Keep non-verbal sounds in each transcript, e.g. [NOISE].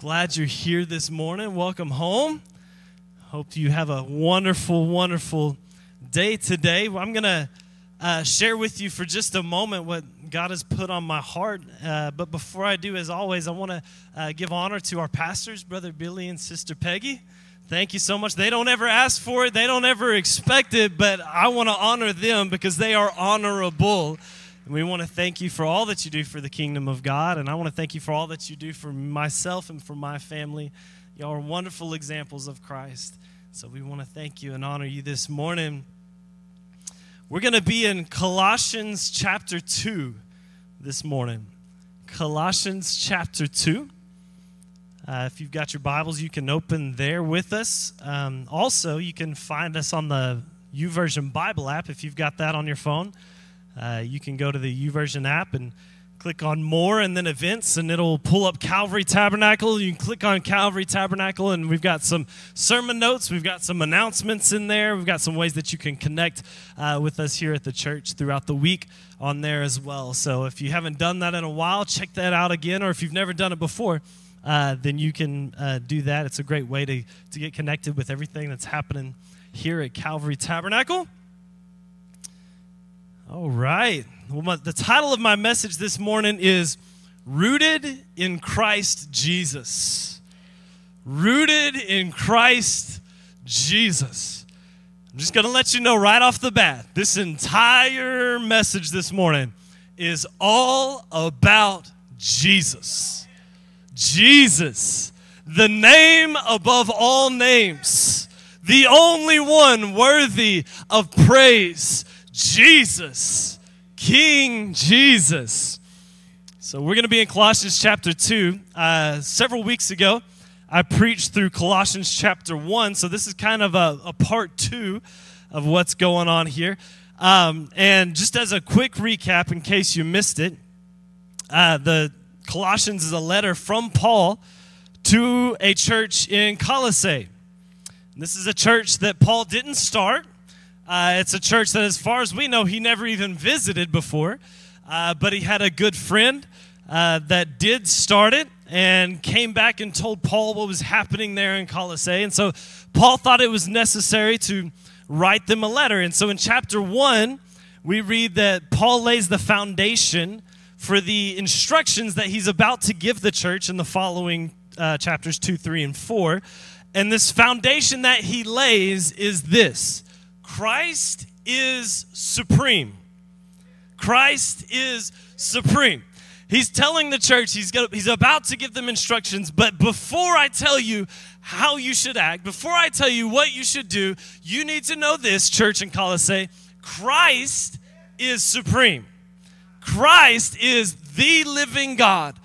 Glad you're here this morning. Welcome home. Hope you have a wonderful, wonderful day today. I'm going to uh, share with you for just a moment what God has put on my heart. Uh, but before I do, as always, I want to uh, give honor to our pastors, Brother Billy and Sister Peggy. Thank you so much. They don't ever ask for it, they don't ever expect it, but I want to honor them because they are honorable. And we want to thank you for all that you do for the kingdom of God. And I want to thank you for all that you do for myself and for my family. Y'all are wonderful examples of Christ. So we want to thank you and honor you this morning. We're going to be in Colossians chapter 2 this morning. Colossians chapter 2. Uh, if you've got your Bibles, you can open there with us. Um, also, you can find us on the YouVersion Bible app if you've got that on your phone. Uh, you can go to the YouVersion app and click on more and then events, and it'll pull up Calvary Tabernacle. You can click on Calvary Tabernacle, and we've got some sermon notes, we've got some announcements in there, we've got some ways that you can connect uh, with us here at the church throughout the week on there as well. So if you haven't done that in a while, check that out again, or if you've never done it before. Uh, then you can uh, do that. It's a great way to, to get connected with everything that's happening here at Calvary Tabernacle. All right. Well, my, the title of my message this morning is Rooted in Christ Jesus. Rooted in Christ Jesus. I'm just going to let you know right off the bat this entire message this morning is all about Jesus. Jesus, the name above all names, the only one worthy of praise Jesus, King Jesus. So we're going to be in Colossians chapter 2. Uh, several weeks ago, I preached through Colossians chapter 1. So this is kind of a, a part two of what's going on here. Um, and just as a quick recap, in case you missed it, uh, the Colossians is a letter from Paul to a church in Colossae. This is a church that Paul didn't start. Uh, it's a church that, as far as we know, he never even visited before, uh, but he had a good friend uh, that did start it and came back and told Paul what was happening there in Colossae. And so Paul thought it was necessary to write them a letter. And so in chapter 1, we read that Paul lays the foundation for the instructions that he's about to give the church in the following uh, chapters 2, 3, and 4. And this foundation that he lays is this Christ is supreme. Christ is supreme. He's telling the church, he's, got, he's about to give them instructions, but before I tell you how you should act, before I tell you what you should do, you need to know this, church in Colossae Christ is supreme. Christ is the living God,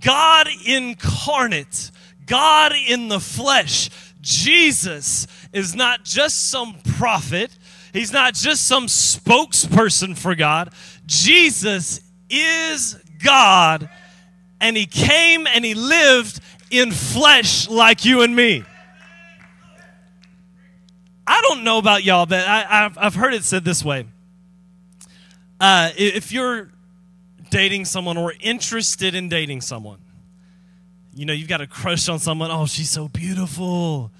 God incarnate, God in the flesh. Jesus is not just some prophet, he's not just some spokesperson for God. Jesus is God, and he came and he lived in flesh like you and me. I don't know about y'all, but I, have heard it said this way. Uh, if you're dating someone or interested in dating someone, you know, you've got a crush on someone. Oh, she's so beautiful.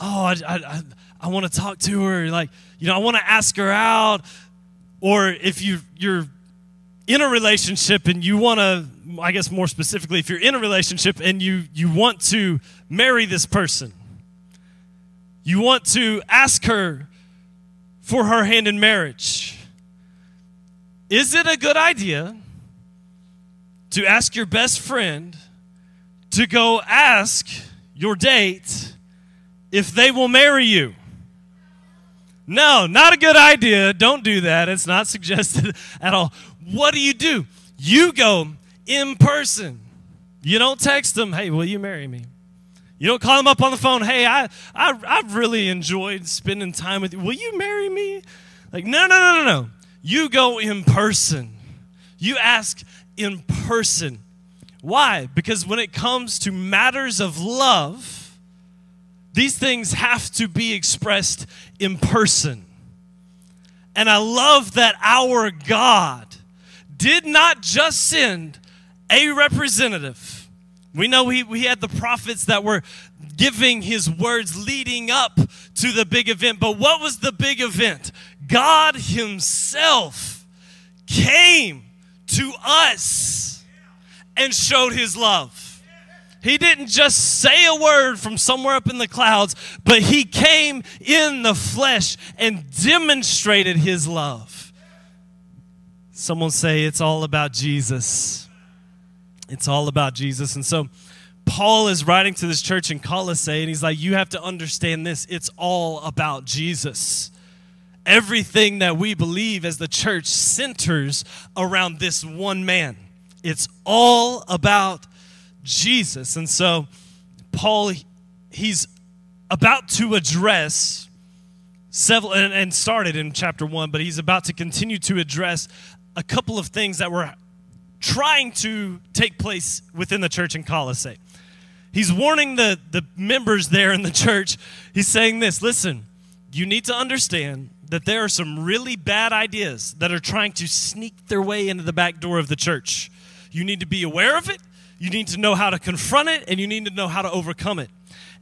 Oh, I, I, I want to talk to her. Like, you know, I want to ask her out. Or if you, you're in a relationship and you want to, I guess more specifically, if you're in a relationship and you, you want to marry this person, you want to ask her for her hand in marriage. Is it a good idea to ask your best friend to go ask your date if they will marry you. No, not a good idea. Don't do that. It's not [LAUGHS] suggested at all. What do you do? You go in person. You don't text them, hey, will you marry me? You don't call them up on the phone, hey, I, I, I've really enjoyed spending time with you. Will you marry me? Like, no, no, no, no, no. You go in person. You ask in person. Why? Because when it comes to matters of love, these things have to be expressed in person. And I love that our God did not just send a representative, We know he, we had the prophets that were giving his words leading up to the big event. But what was the big event? God himself came to us and showed his love. He didn't just say a word from somewhere up in the clouds, but he came in the flesh and demonstrated his love. Someone say it's all about Jesus. It's all about Jesus. And so Paul is writing to this church in Colossae, and he's like, You have to understand this. It's all about Jesus. Everything that we believe as the church centers around this one man. It's all about Jesus. And so Paul, he's about to address several, and, and started in chapter one, but he's about to continue to address a couple of things that were trying to take place within the church in Colossae. He's warning the, the members there in the church. He's saying this listen, you need to understand that there are some really bad ideas that are trying to sneak their way into the back door of the church. You need to be aware of it, you need to know how to confront it, and you need to know how to overcome it.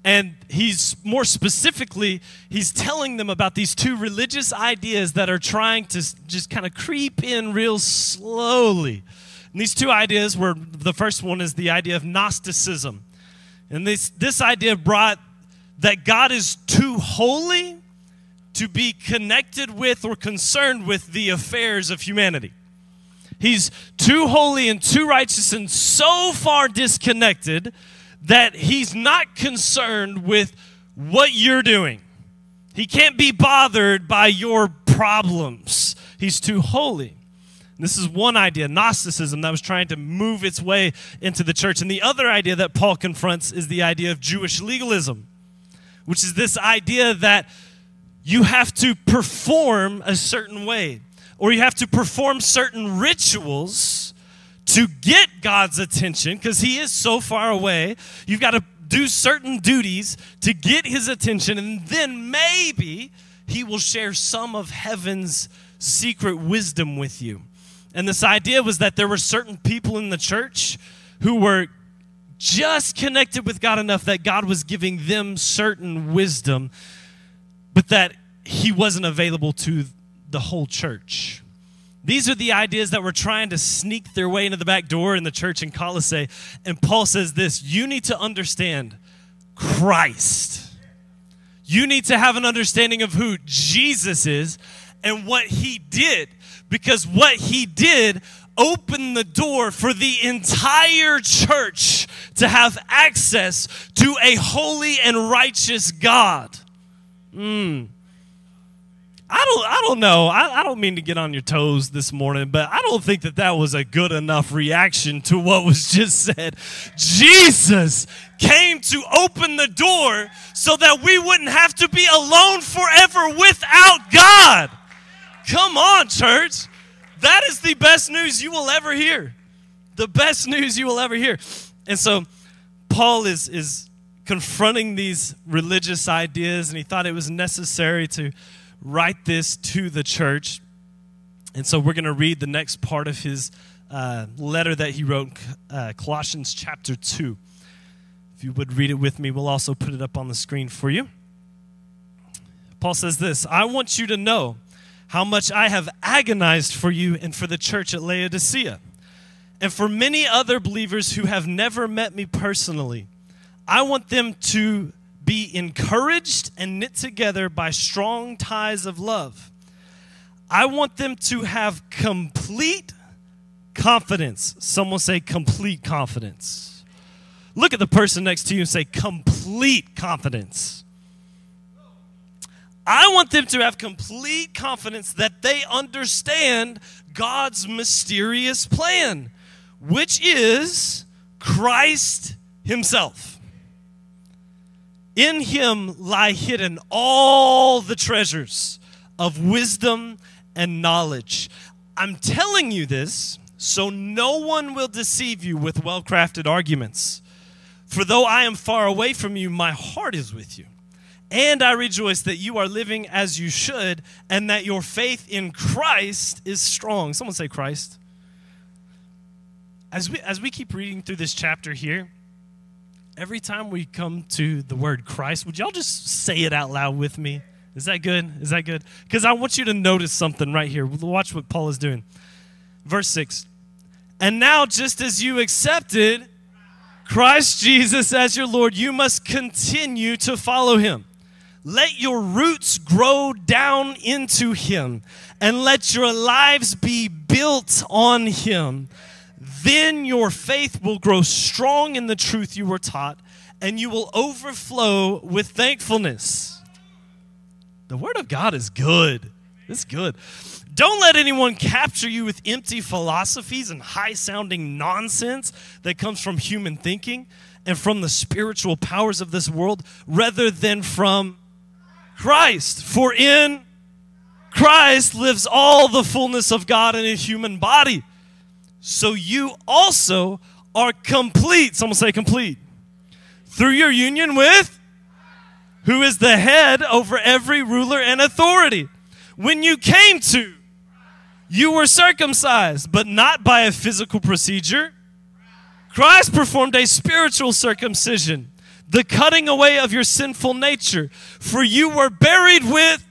And he's more specifically, he's telling them about these two religious ideas that are trying to just kind of creep in real slowly. And these two ideas were the first one is the idea of Gnosticism. And this, this idea brought that God is too holy to be connected with or concerned with the affairs of humanity. He's too holy and too righteous and so far disconnected that he's not concerned with what you're doing. He can't be bothered by your problems. He's too holy. This is one idea, Gnosticism, that was trying to move its way into the church. And the other idea that Paul confronts is the idea of Jewish legalism, which is this idea that you have to perform a certain way, or you have to perform certain rituals to get God's attention because He is so far away. You've got to do certain duties to get His attention, and then maybe He will share some of heaven's secret wisdom with you. And this idea was that there were certain people in the church who were just connected with God enough that God was giving them certain wisdom, but that He wasn't available to the whole church. These are the ideas that were trying to sneak their way into the back door in the church in Colossae. And Paul says this you need to understand Christ. You need to have an understanding of who Jesus is and what he did because what he did opened the door for the entire church to have access to a holy and righteous God. Mm. I don't, I don't know. I, I don't mean to get on your toes this morning, but I don't think that that was a good enough reaction to what was [LAUGHS] just said. Jesus came to open the door so that we wouldn't have to be alone forever without God. Come on, church. That is the best news you will ever hear. The best news you will ever hear. And so Paul is is confronting these religious ideas and he thought it was necessary to write this to the church. And so we're going to read the next part of his uh, letter that he wrote, uh, Colossians chapter 2. If you would read it with me, we'll also put it up on the screen for you. Paul says this I want you to know how much I have agonized for you and for the church at Laodicea, and for many other believers who have never met me personally. I want them to be encouraged and knit together by strong ties of love. I want them to have complete confidence. Someone say complete confidence. Look at the person next to you and say complete confidence. I want them to have complete confidence that they understand God's mysterious plan, which is Christ Himself. In Him lie hidden all the treasures of wisdom and knowledge. I'm telling you this so no one will deceive you with well crafted arguments. For though I am far away from you, my heart is with you. And I rejoice that you are living as you should and that your faith in Christ is strong. Someone say Christ. As we, as we keep reading through this chapter here, every time we come to the word Christ, would y'all just say it out loud with me? Is that good? Is that good? Because I want you to notice something right here. Watch what Paul is doing. Verse 6. And now, just as you accepted Christ Jesus as your Lord, you must continue to follow him. Let your roots grow down into him and let your lives be built on him. Then your faith will grow strong in the truth you were taught and you will overflow with thankfulness. The Word of God is good. It's good. Don't let anyone capture you with empty philosophies and high sounding nonsense that comes from human thinking and from the spiritual powers of this world rather than from Christ. For in Christ lives all the fullness of God in a human body. So you also are complete. Someone say complete. Through your union with who is the head over every ruler and authority. When you came to you were circumcised, but not by a physical procedure. Christ performed a spiritual circumcision, the cutting away of your sinful nature. For you were buried with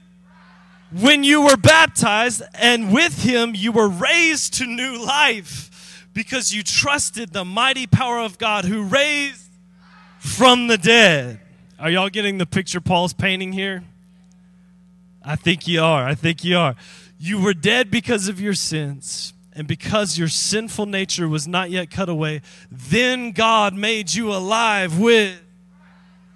when you were baptized, and with him you were raised to new life because you trusted the mighty power of God who raised from the dead. Are y'all getting the picture Paul's painting here? I think you are. I think you are. You were dead because of your sins, and because your sinful nature was not yet cut away, then God made you alive with.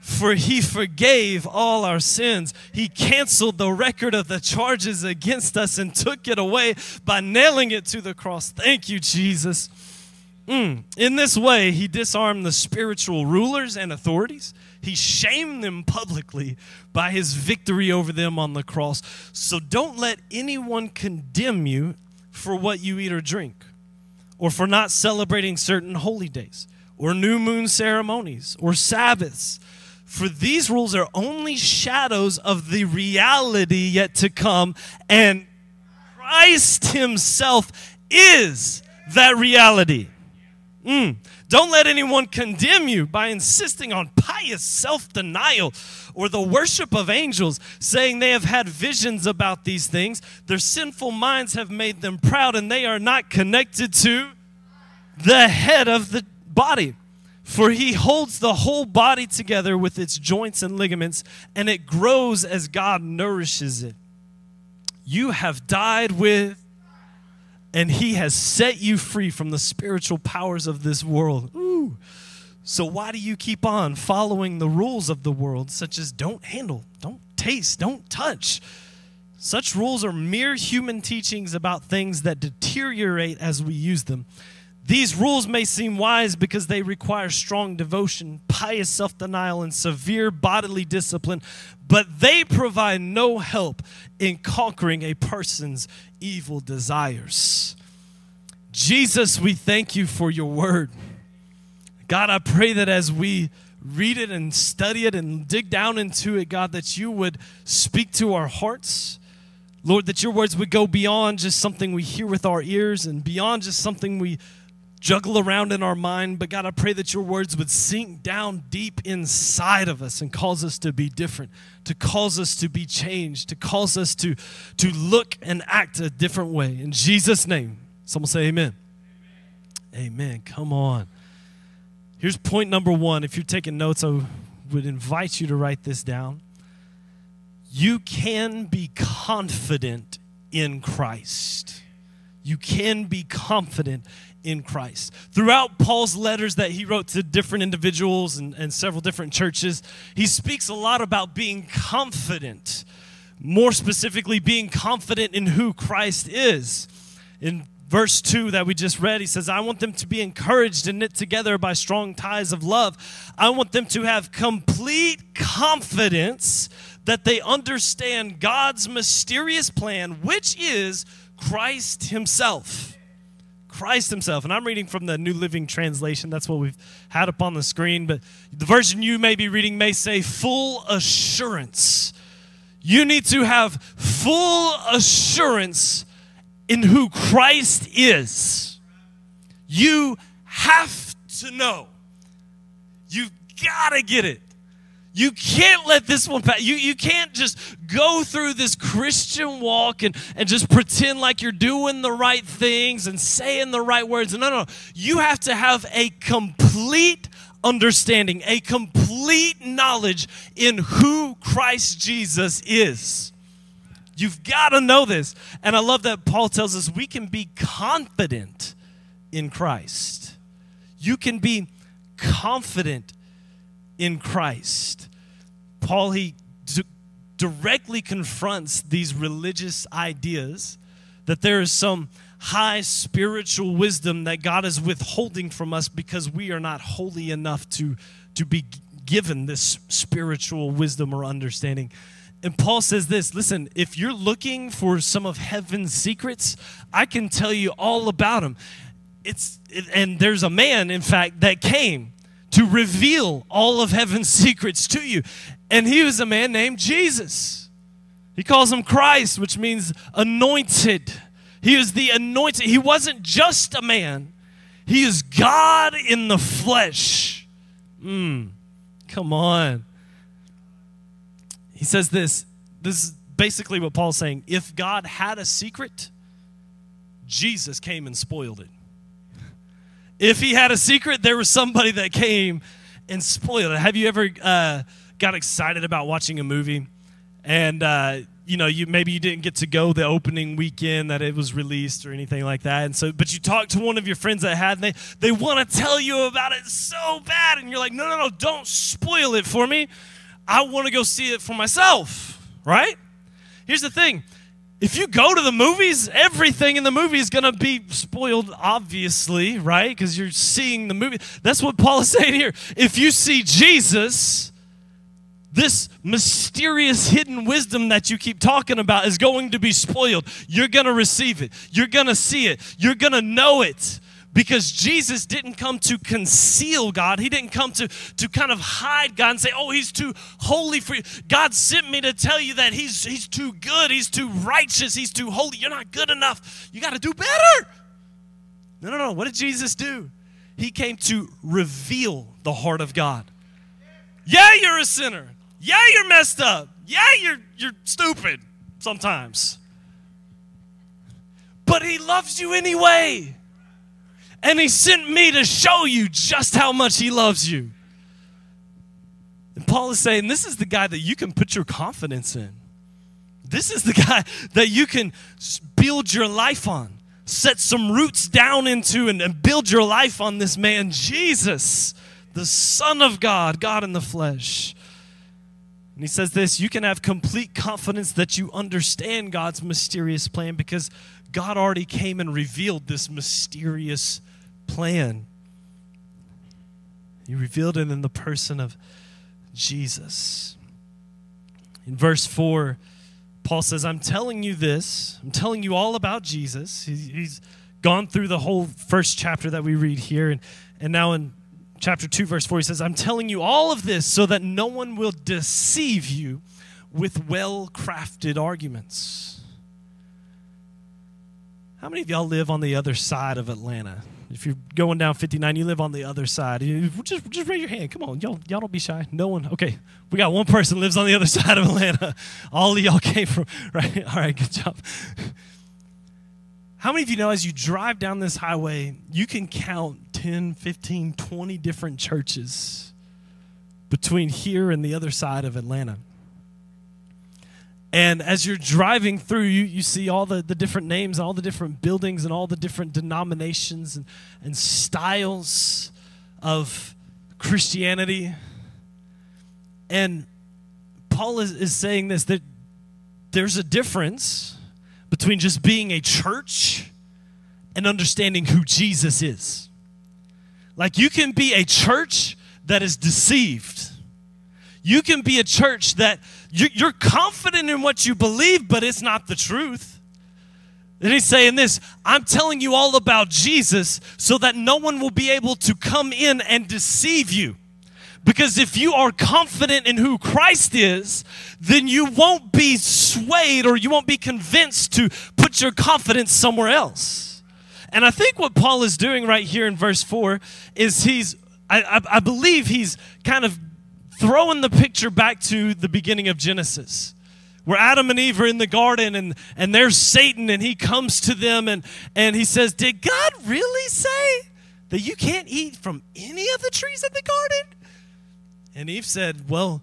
For he forgave all our sins. He canceled the record of the charges against us and took it away by nailing it to the cross. Thank you, Jesus. Mm. In this way, he disarmed the spiritual rulers and authorities. He shamed them publicly by his victory over them on the cross. So don't let anyone condemn you for what you eat or drink, or for not celebrating certain holy days, or new moon ceremonies, or Sabbaths. For these rules are only shadows of the reality yet to come, and Christ Himself is that reality. Mm. Don't let anyone condemn you by insisting on pious self denial or the worship of angels, saying they have had visions about these things. Their sinful minds have made them proud, and they are not connected to the head of the body. For he holds the whole body together with its joints and ligaments, and it grows as God nourishes it. You have died with and he has set you free from the spiritual powers of this world. Ooh. So why do you keep on following the rules of the world, such as don't handle, don't taste, don't touch? Such rules are mere human teachings about things that deteriorate as we use them. These rules may seem wise because they require strong devotion, pious self denial, and severe bodily discipline, but they provide no help in conquering a person's evil desires. Jesus, we thank you for your word. God, I pray that as we read it and study it and dig down into it, God, that you would speak to our hearts. Lord, that your words would go beyond just something we hear with our ears and beyond just something we juggle around in our mind, but God, I pray that your words would sink down deep inside of us and cause us to be different, to cause us to be changed, to cause us to, to look and act a different way. In Jesus' name, someone say amen. Amen. amen. Come on. Here's point number one. If you're taking notes, I would invite you to write this down. You can be confident in Christ. You can be confident in Christ. Throughout Paul's letters that he wrote to different individuals and, and several different churches, he speaks a lot about being confident. More specifically, being confident in who Christ is. In verse 2 that we just read, he says, I want them to be encouraged and knit together by strong ties of love. I want them to have complete confidence that they understand God's mysterious plan, which is Christ Himself. Christ Himself. And I'm reading from the New Living Translation. That's what we've had up on the screen. But the version you may be reading may say full assurance. You need to have full assurance in who Christ is. You have to know. You've gotta get it. You can't let this one pass. You, you can't just go through this Christian walk and, and just pretend like you're doing the right things and saying the right words. No, no, no. You have to have a complete understanding, a complete knowledge in who Christ Jesus is. You've got to know this. And I love that Paul tells us we can be confident in Christ. You can be confident in Christ. Paul, he d- directly confronts these religious ideas that there is some high spiritual wisdom that God is withholding from us because we are not holy enough to, to be given this spiritual wisdom or understanding. And Paul says this listen, if you're looking for some of heaven's secrets, I can tell you all about them. It's, and there's a man, in fact, that came to reveal all of heaven's [LAUGHS] secrets to you. And he was a man named Jesus. He calls him Christ, which means anointed. He was the anointed. He wasn't just a man, he is God in the flesh. Mm, come on. He says this. This is basically what Paul's saying. If God had a secret, Jesus came and spoiled it. If he had a secret, there was somebody that came and spoiled it. Have you ever uh, got excited about watching a movie. And uh, you know you maybe you didn't get to go the opening weekend that it was released or anything like that. And so but you talked to one of your friends that had and they, they want to tell you about it so bad. And you're like no no no don't spoil it for me. I want to go see it for myself. Right? Here's the thing. If you go to the movies, everything in the movie is going to be spoiled, obviously, right? Because you're seeing the movie. That's what Paul is saying here. If you see Jesus, this mysterious hidden wisdom that you keep talking about is going to be spoiled. You're going to receive it, you're going to see it, you're going to know it because Jesus didn't come to conceal God. He didn't come to, to kind of hide God and say, oh, he's too holy for you. God sent me to tell you that he's, he's too good, he's too righteous, he's too holy. You're not good enough. You got to do better. No, no, no. What did Jesus do? He came to reveal the heart of God. Yeah, you're a sinner. Yeah, you're messed up. Yeah, you're, you're stupid sometimes. But he loves you anyway. And he sent me to show you just how much he loves you. And Paul is saying, This is the guy that you can put your confidence in. This is the guy that you can build your life on, set some roots down into, and, and build your life on this man, Jesus, the Son of God, God in the flesh. And he says this you can have complete confidence that you understand God's mysterious plan because God already came and revealed this mysterious plan. He revealed it in the person of Jesus. In verse 4, Paul says, I'm telling you this. I'm telling you all about Jesus. He's gone through the whole first chapter that we read here. And, and now in chapter 2, verse 4, he says, I'm telling you all of this so that no one will deceive you with well crafted arguments. How many of y'all live on the other side of Atlanta? If you're going down 59, you live on the other side. Just, just raise your hand. Come on, y'all, y'all don't be shy. No one. Okay, we got one person lives on the other [LAUGHS] side of Atlanta. All of y'all came from right. All right, good job. How many of you know as you drive down this highway, you can count 10, 15, 20 different churches between here and the other side of Atlanta? And as you're driving through, you, you see all the, the different names, all the different buildings, and all the different denominations and, and styles of Christianity. And Paul is, is saying this that there's a difference between just being a church and understanding who Jesus is. Like you can be a church that is deceived you can be a church that you're confident in what you believe, but it's not the truth. And he's saying this I'm telling you all about Jesus so that no one will be able to come in and deceive you. Because if you are confident in who Christ is, then you won't be swayed or you won't be convinced to put your confidence somewhere else. And I think what Paul is doing right here in verse 4 is he's I, I, I believe he's kind of throwing the picture back to the beginning of Genesis where Adam and Eve are in the garden and, and there's Satan and he comes to them and, and he says, Did God really say that you can't eat from any of the trees in the garden? And Eve said, Well,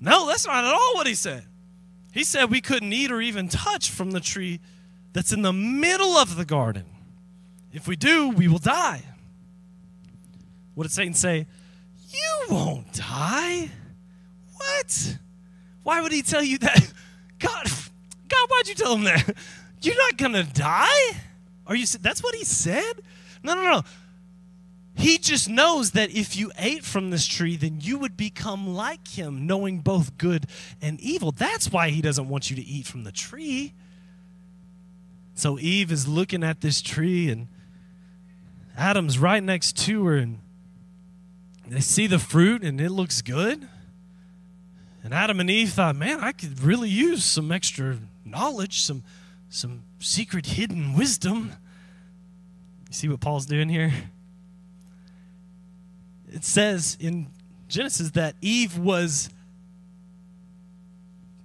no, that's not at all what he said. He said we couldn't eat or even touch from the tree that's in the middle of the garden. If we do, we will die. What did Satan say? You won't die. What? Why would he tell you that? [LAUGHS] God, God, why'd you tell him that? You're not gonna die? Are you? That's what he said. No, no, no. He just knows that if you ate from this tree, then you would become like him, knowing both good and evil. That's why he doesn't want you to eat from the tree. So Eve is looking at this tree, and Adam's right next to her, and they see the fruit, and it looks good. And Adam and Eve thought, man, I could really use some extra knowledge, some, some secret hidden wisdom. You see what Paul's doing here? It says in Genesis that Eve was,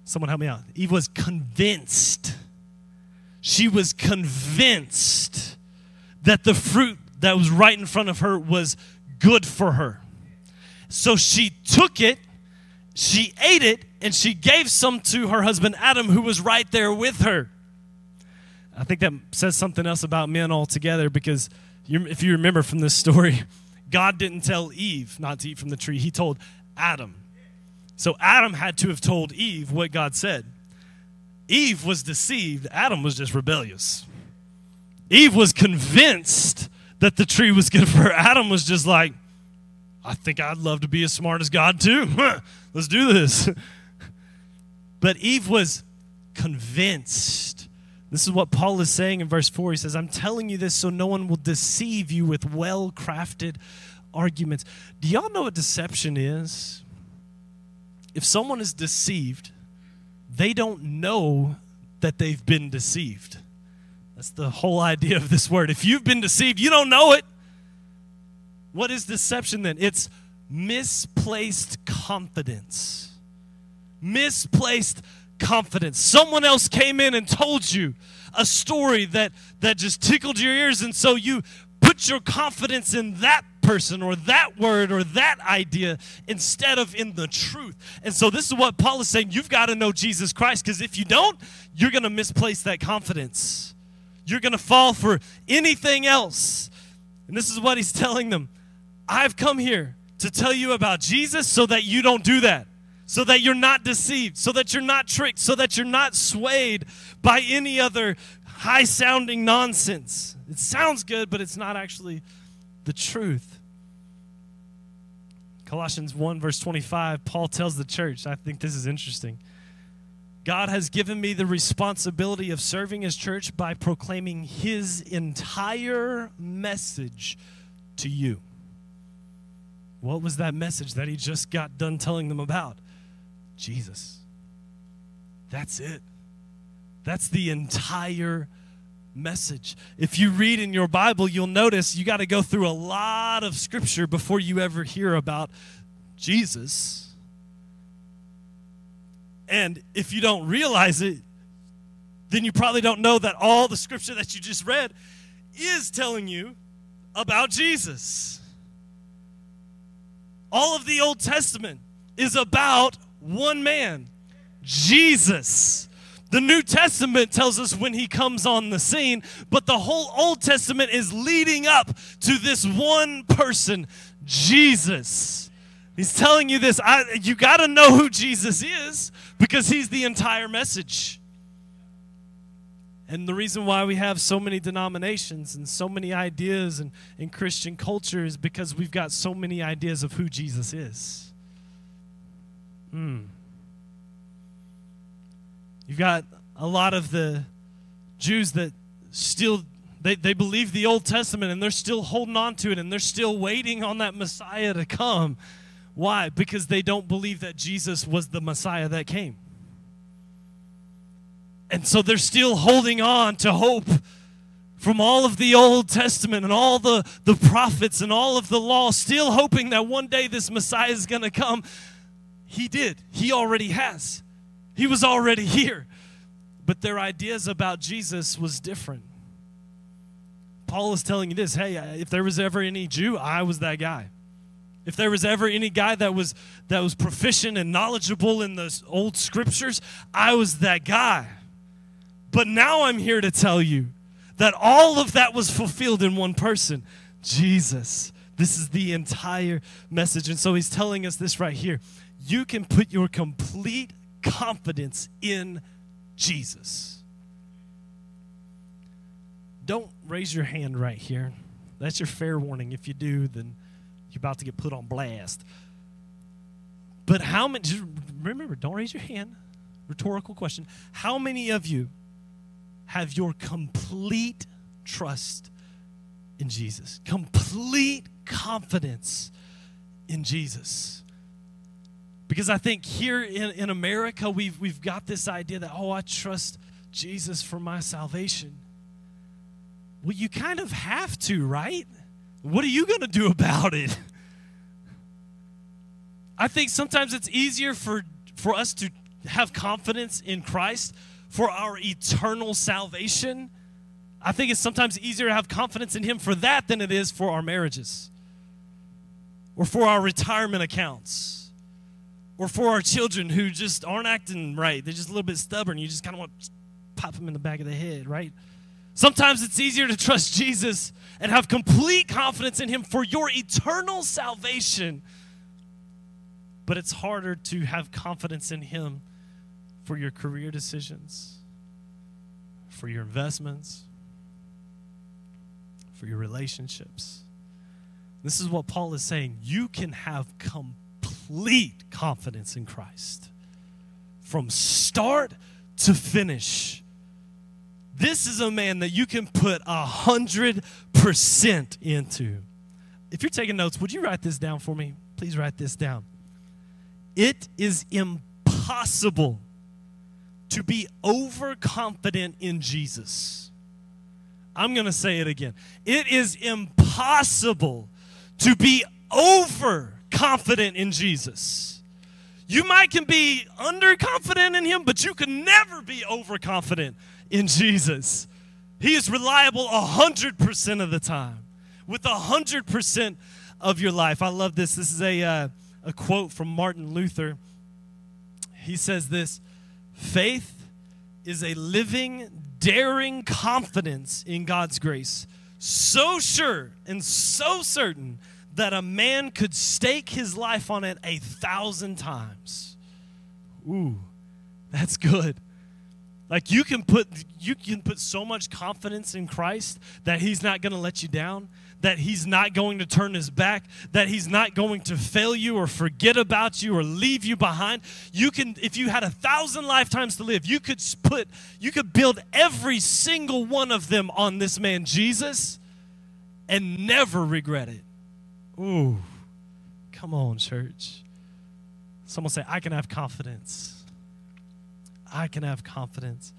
someone help me out. Eve was convinced. She was convinced that the fruit that was right in front of her was good for her. So she took it she ate it and she gave some to her husband Adam, who was right there with her. I think that says something else about men altogether because if you remember from this story, God didn't tell Eve not to eat from the tree, He told Adam. So Adam had to have told Eve what God said. Eve was deceived, Adam was just rebellious. Eve was convinced that the tree was good for her. Adam was just like, I think I'd love to be as smart as God too. [LAUGHS] Let's do this. [LAUGHS] But Eve was convinced. This is what Paul is saying in verse 4. He says, I'm telling you this so no one will deceive you with well crafted arguments. Do y'all know what deception is? If someone is deceived, they don't know that they've been deceived. That's the whole idea of this word. If you've been deceived, you don't know it. What is deception then? It's misplaced confidence. Misplaced confidence. Someone else came in and told you a story that, that just tickled your ears, and so you put your confidence in that person or that word or that idea instead of in the truth. And so, this is what Paul is saying you've got to know Jesus Christ because if you don't, you're going to misplace that confidence. You're going to fall for anything else. And this is what he's [LAUGHS] telling them I've come here to tell you about Jesus so that you don't do that, so that you're not deceived, so that you're not tricked, so that you're not swayed by any other high sounding nonsense. It sounds good, but it's not actually the truth. Colossians 1, verse 25, Paul tells the church, I think this is interesting. God has given me the responsibility of serving his church by proclaiming his entire message to you. What was that message that he just got done telling them about? Jesus. That's it. That's the entire message. If you read in your Bible, you'll notice you got to go through a lot of scripture before you ever hear about Jesus. And if you don't realize it, then you probably don't know that all the scripture that you just read is telling you about Jesus. All of the Old Testament is about one man, Jesus. The New Testament tells us when he comes on the scene, but the whole Old Testament is leading up to this one person, Jesus. He's telling you this. I, you got to know who Jesus is because he's the entire message. And the reason why we have so many denominations and so many ideas in, in Christian culture is because we've got so many ideas of who Jesus is. Hmm. You've got a lot of the Jews that still they, they believe the Old Testament and they're still holding on to it and they're still waiting on that Messiah to come. Why? Because they don't believe that Jesus was the Messiah that came. And so they're still holding on to hope from all of the Old Testament and all the, the prophets and all of the law, still hoping that one day this Messiah is going to come. He did. He already has. He was already here. But their ideas about Jesus was different. Paul is telling you this hey, if there was ever any Jew, I was that guy. If there was ever any guy that was that was proficient and knowledgeable in the old scriptures, I was that guy. But now I'm here to tell you that all of that was fulfilled in one person, Jesus. This is the entire message. And so he's telling us this right here. You can put your complete confidence in Jesus. Don't raise your hand right here. That's your fair warning. If you do, then you're about to get put on blast. But how many, just remember, don't raise your hand. Rhetorical question. How many of you have your complete trust in Jesus? Complete confidence in Jesus. Because I think here in, in America, we've, we've got this idea that, oh, I trust Jesus for my salvation. Well, you kind of have to, right? What are you going to do about it? I think sometimes it's easier for, for us to have confidence in Christ for our eternal salvation. I think it's sometimes easier to have confidence in Him for that than it is for our marriages or for our retirement accounts or for our children who just aren't acting right. They're just a little bit stubborn. You just kind of want to pop them in the back of the head, right? Sometimes it's easier to trust Jesus and have complete confidence in Him for your eternal salvation. But it's harder to have confidence in Him for your career decisions, for your investments, for your relationships. This is what Paul is saying. You can have complete confidence in Christ from start to finish this is a man that you can put a hundred percent into. If you're taking notes, would you write this down for me? Please write this down. It is impossible to be overconfident in Jesus. I'm going to say it again. It is impossible to be overconfident in Jesus. You might can be underconfident in him, but you can never be overconfident in Jesus. He is reliable 100% of the time with 100% of your life. I love this. This is a, uh, a quote from Martin Luther. He says this Faith is a living, daring confidence in God's grace, so sure and so certain that a man could stake his life on it a thousand times. Ooh, that's good. Like you can put you can put so much confidence in Christ that he's not going to let you down, that he's not going to turn his back, that he's not going to fail you or forget about you or leave you behind. You can if you had a thousand lifetimes to live, you could put you could build every single one of them on this man Jesus and never regret it. Ooh. Come on, church. Someone say I can have confidence. I can have confidence.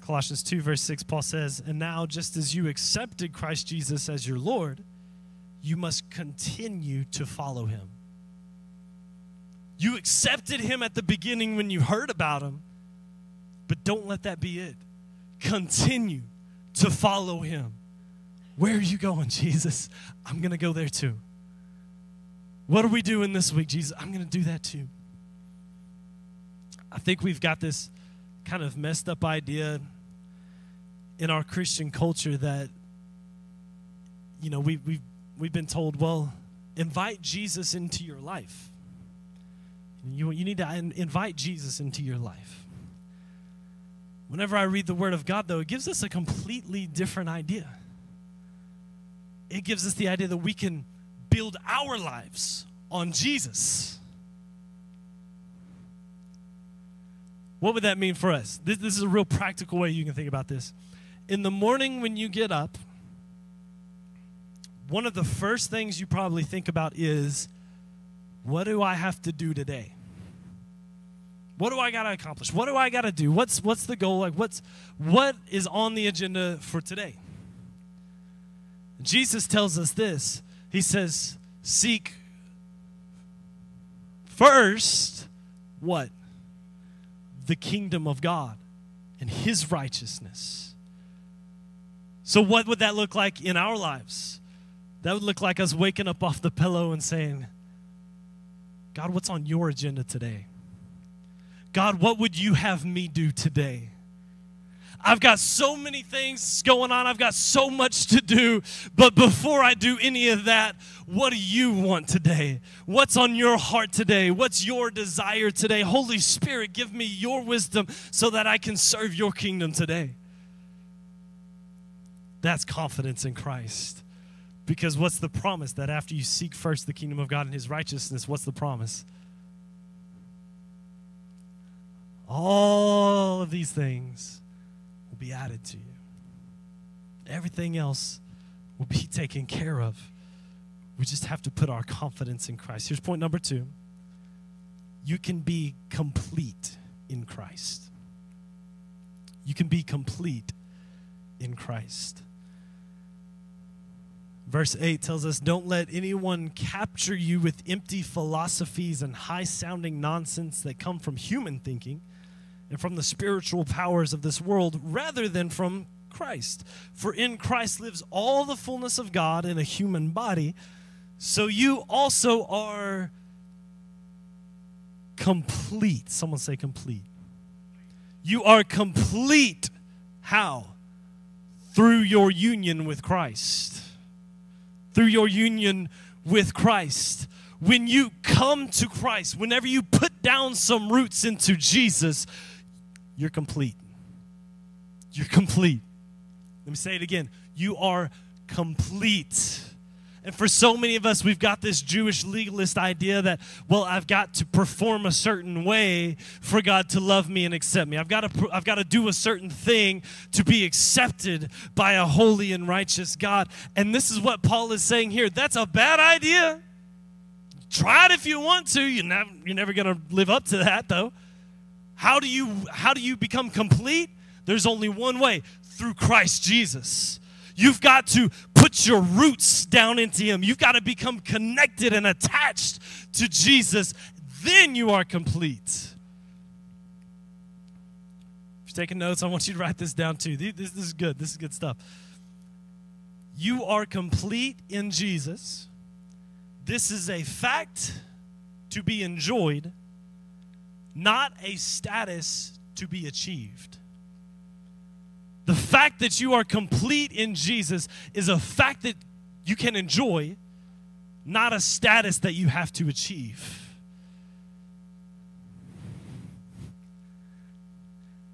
Colossians 2, verse 6, Paul says, And now, just as you accepted Christ Jesus as your Lord, you must continue to follow him. You accepted him at the beginning when you heard about him, but don't let that be it. Continue to follow him. Where are you going, [LAUGHS] Jesus? I'm going to go there too. What are we doing this week, Jesus? I'm going to do that too. I think we've got this kind of messed up idea in our Christian culture that, you know, we, we've, we've been told, well, invite Jesus into your life. You, you need to invite Jesus into your life. Whenever I read the Word of God, though, it gives us a completely different idea. It gives us the idea that we can build our lives on Jesus. What would that mean for us? This, this is a real practical way you can think about this. In the morning when you get up, one of the first things you probably think about is what do I have to do today? What do I got to accomplish? What do I got to do? What's what's the goal? Like what's what is on the agenda for today? Jesus tells us this. He says, "Seek first what? The kingdom of God and his righteousness." So what would that look like in our lives? That would look like us waking up off the pillow and saying, God, what's on your agenda today? God, what would you have me do today? I've got so many things going on. I've got so much to do. But before I do any of that, what do you want today? What's on your heart today? What's your desire today? Holy Spirit, give me your wisdom so that I can serve your kingdom today. That's confidence in Christ. Because what's the promise? That after you seek first the kingdom of God and his righteousness, what's the promise? All of these things will be added to you. Everything else will be [LAUGHS] taken care of. We just have to put our confidence in Christ. Here's point number two you can be complete in Christ. You can be complete in Christ. Verse 8 tells us Don't let anyone capture you with empty philosophies and high sounding nonsense that come from human thinking and from the spiritual powers of this world rather than from Christ. For in Christ lives all the fullness of God in a human body. So you also are complete. Someone say complete. You are complete. How? Through your union with Christ. Through your union with Christ. When you come to Christ, whenever you put down some roots into Jesus, you're complete. You're complete. Let me say it again. You are complete. And for so many of us, we've got this Jewish legalist idea that, well, I've got to perform a certain way for God to love me and accept me. I've got to, I've got to do a certain thing to be accepted by a holy and righteous God. And this is what Paul is saying here. That's a bad idea. Try it if you want to. You're never, you're never going to live up to that, though. How do you how do you become complete? There's only one way, through Christ Jesus. You've got to put your roots down into him. You've got to become connected and attached to Jesus. Then you are complete. If you're taking notes, I want you to write this down too. This, this is good. This is good stuff. You are complete in Jesus. This is a fact to be enjoyed not a status to be achieved. The fact that you are complete in Jesus is a fact that you can enjoy, not a status that you have to achieve.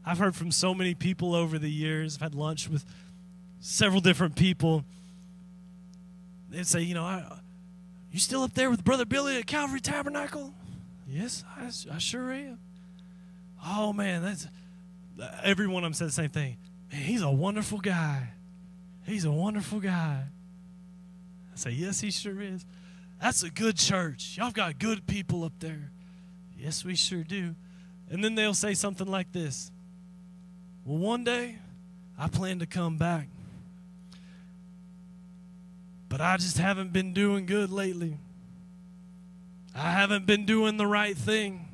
I've heard from so many people over the years. I've had lunch with several different people. They'd say, you know, I, you still up there with Brother Billy at Calvary Tabernacle? Yes, I, I sure am. Oh man, that's every one of them said the same thing. Man, he's a wonderful guy. He's a wonderful guy. I say, yes, he sure is. That's a good church. Y'all got good people up there. Yes, we sure do. And then they'll say something like this Well, one day I plan to come back, but I just haven't been doing good lately. I haven't been doing the right thing.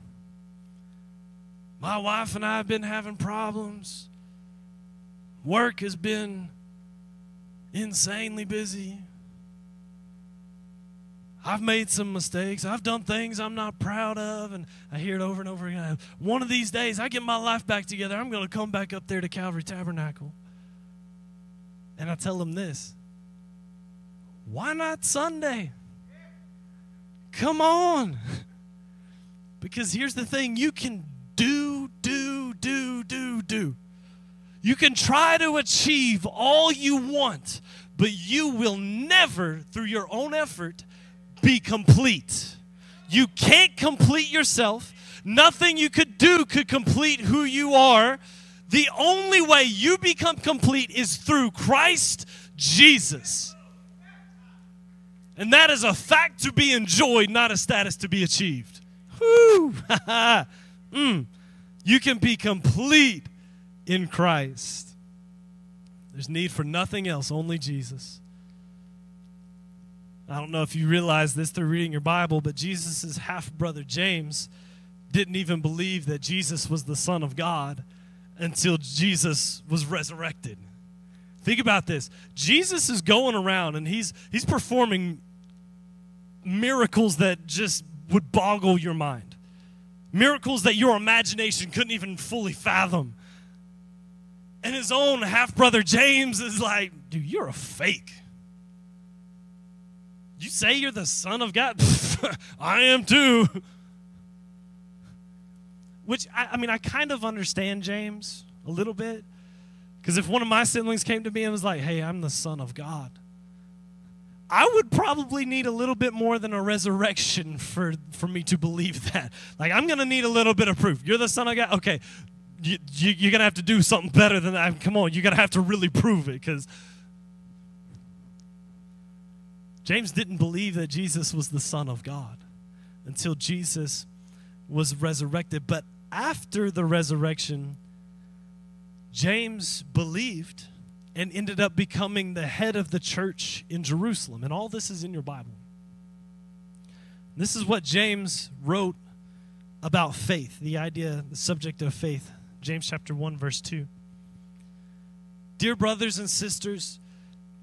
My wife and I have been having problems. Work has been insanely busy. I've made some mistakes. I've done things I'm not proud of, and I hear it over and over again. One of these days, I get my life back together. I'm going to come back up there to Calvary Tabernacle. And I tell them this why not Sunday? Come on. Because here's the thing you can do, do, do, do, do. You can try to achieve all you want, but you will never, through your own effort, be complete. You can't complete yourself. Nothing you could do could complete who you are. The only way you become complete is through Christ Jesus. And that is a fact to be enjoyed, not a status to be achieved. Whoo! [LAUGHS] mm. You can be complete in Christ. There's need for nothing else, only Jesus. I don't know if you realize this through reading your Bible, but Jesus' half brother James didn't even believe that Jesus was the Son of God until Jesus was resurrected. Think about this. Jesus is going around and he's he's performing miracles that just would boggle your mind. Miracles that your imagination couldn't even fully fathom. And his own half brother James is like, dude, you're a fake. You say you're the son of God? [LAUGHS] I am too. Which, I, I mean, I kind of understand James a little bit. Because if one of my siblings came to me and was like, hey, I'm the son of God, I would probably need a little bit more than a resurrection for, for me to believe that. Like, I'm going to need a little bit of proof. You're the son of God? Okay, you, you, you're going to have to do something better than that. Come on, you're going to have to really prove it because James didn't believe that Jesus was the Son of God until Jesus was resurrected. But after the resurrection, James believed and ended up becoming the head of the church in Jerusalem. And all this is in your Bible. This is what James wrote about faith, the idea, the subject of faith. James chapter 1, verse 2. Dear brothers and sisters,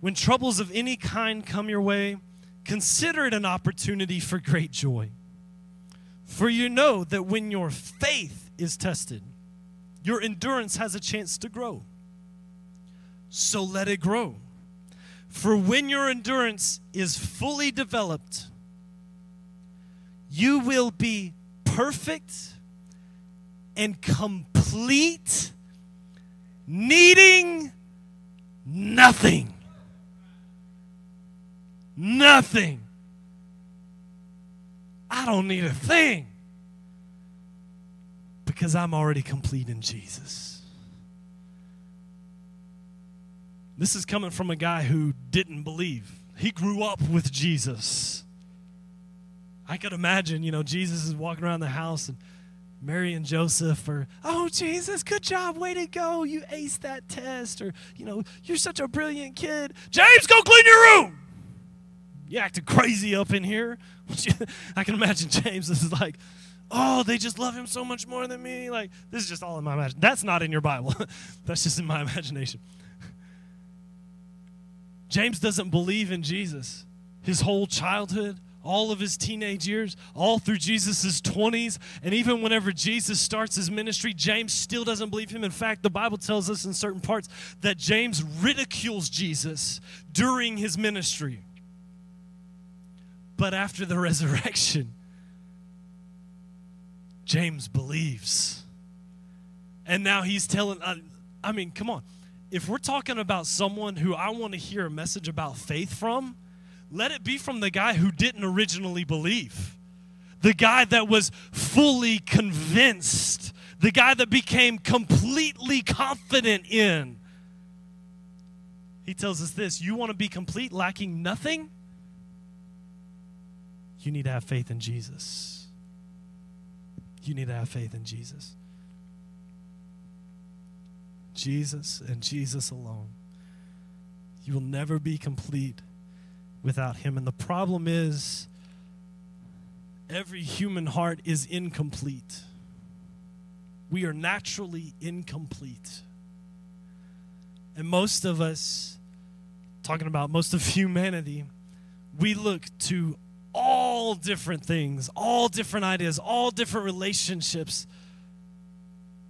when troubles of any kind come your way, consider it an opportunity for great joy. For you know that when your faith is tested, your endurance has a chance to grow. So let it grow. For when your endurance is fully developed, you will be perfect and complete, needing nothing. Nothing. I don't need a thing because I'm already complete in Jesus. This is coming from a guy who didn't believe. He grew up with Jesus. I could imagine, you know, Jesus is walking around the house and Mary and Joseph are, oh, Jesus, good job, way to go. You aced that test. Or, you know, you're such a brilliant kid. James, go clean your room. You acting crazy up in here. [LAUGHS] I can imagine James is like, oh, they just love him so much more than me. Like, this is just all in my imagination. That's not in your Bible. [LAUGHS] That's just in my imagination. James doesn't believe in Jesus. His whole childhood, all of his teenage years, all through Jesus' 20s, and even whenever Jesus starts his ministry, James still doesn't believe him. In fact, the Bible tells us in certain parts that James ridicules Jesus during his ministry. But after the [LAUGHS] resurrection, James believes. And now he's telling, I mean, come on. If we're talking about someone who I want to hear a message about faith from, let it be from the guy who didn't originally believe. The guy that was fully convinced. The guy that became completely confident in. He tells us this you want to be complete, lacking nothing? You need to have faith in Jesus. You need to have faith in Jesus. Jesus and Jesus alone. You will never be complete without Him. And the problem is, every human heart is incomplete. We are naturally incomplete. And most of us, talking about most of [LAUGHS] humanity, we look to all different things, all different ideas, all different relationships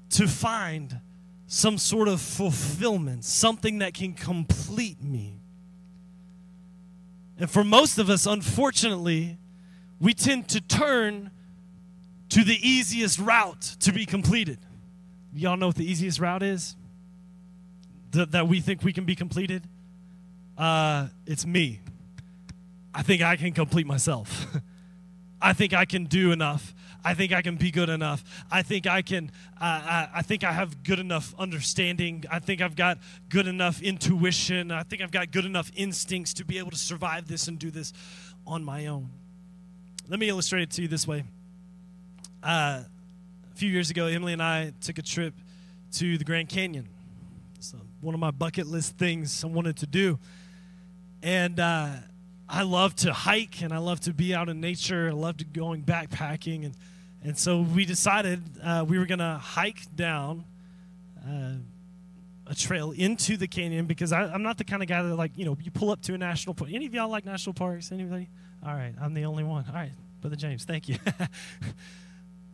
to find some sort of fulfillment, something that can complete me. And for most of us, unfortunately, we tend to turn to the easiest route to be completed. Y'all know what the easiest route is? Th- that we think we can be completed? Uh, it's me. I think I can complete myself. [LAUGHS] I think I can do enough. I think I can be good enough. I think I can. Uh, I, I think I have good enough understanding. I think I've got good enough intuition. I think I've got good enough instincts to be able to survive this and do this on my own. Let me illustrate it to you this way. Uh, a few years ago, Emily and I took a trip to the Grand Canyon. It's one of my bucket list things I wanted to do. And uh, I love to hike and I love to be out in nature. I love to going backpacking. And, and so we decided uh, we were going to hike down uh, a trail into the canyon because I, am not the kind of guy that, like, you know, you pull up to a national park. Any of y'all like national parks? Anybody? All right, I'm the only one. All right, Brother James, thank [LAUGHS] you.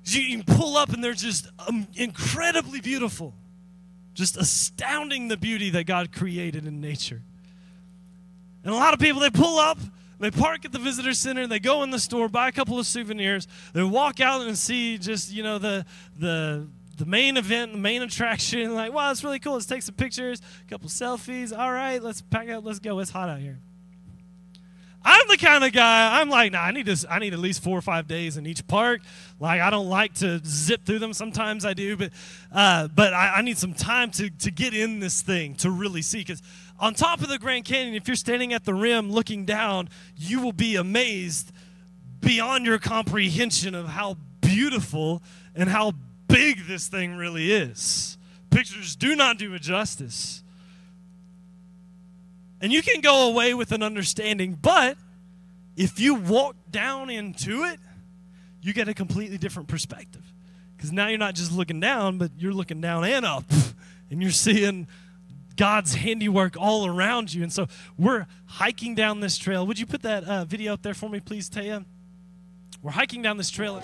you can pull up and they're just um, incredibly beautiful, just astounding the beauty that God created in nature. And a lot of people, they pull up, they park at the visitor center, they go in the store, buy a couple of souvenirs, they walk out and see just, you know, the, the, the main event, the main attraction. [LAUGHS] Like, wow, it's really cool. Let's take some pictures, a couple selfies. All right, let's pack up, let's go. It's hot out here. I'm the kind of guy. I'm like, nah. I need to. I need at least four or five days in each park. Like, I don't like to zip through them. Sometimes I do, but, uh, but I, I, need some time to to get in this thing to really see. Because on top of the Grand Canyon, if you're standing at the rim looking down, you will be amazed beyond your comprehension of how beautiful and how big this thing really is. Pictures do not do it justice. And you can go away with an understanding, but if you walk down into it, you get a completely different perspective. Because now you're not just looking down, but you're looking down and up, [LAUGHS] and you're seeing God's handiwork all around you. And so we're hiking down this trail. Would you put that uh, video up there for me, please, Taya? We're hiking down this trail.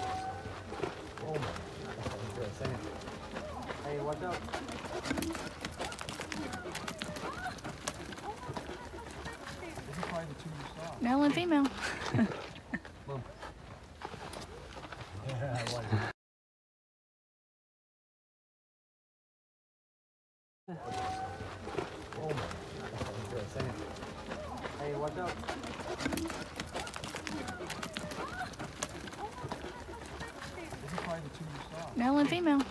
Hey, watch out. Male and female. [LAUGHS] [LAUGHS] Hey, watch out. Male and female.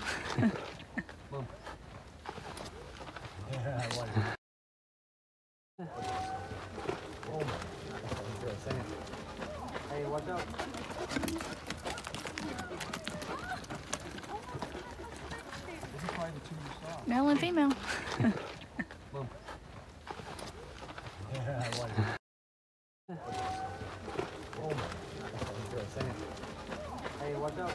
Male and female. [LAUGHS] Hey, watch out.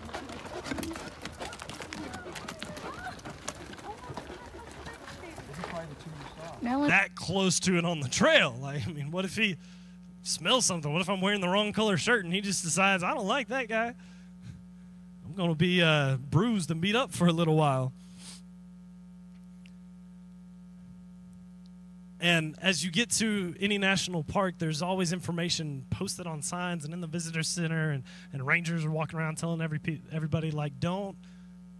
That close to it on the trail. Like, I mean, what if he smells something? What if I'm wearing the wrong color shirt and he just decides, I don't like that guy? I'm going to be uh, bruised and beat up for a little while. And as you get to any national park, there's always information posted on signs and in the visitor center, and, and rangers are walking around telling every, everybody, like, don't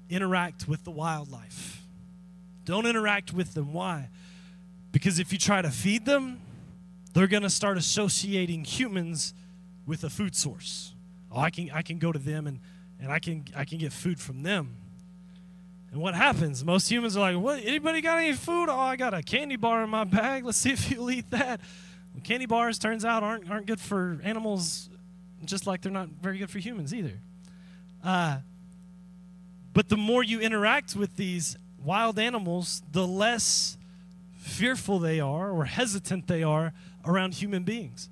interact with the wildlife. Don't interact with them. Why? Because if you try to feed them, they're going to start associating humans with a food source. Oh, I can, I can go to them and, and I, can, I can get food from them. And what happens? Most humans are like, "What? Anybody got any food? Oh, I got a candy bar in my bag. [LAUGHS] Let's see if you'll eat that." Well, candy bars turns out aren't aren't good for animals, just like they're not very good for humans either. Uh, but the more you interact with these wild animals, the less fearful they are or hesitant they are around human beings.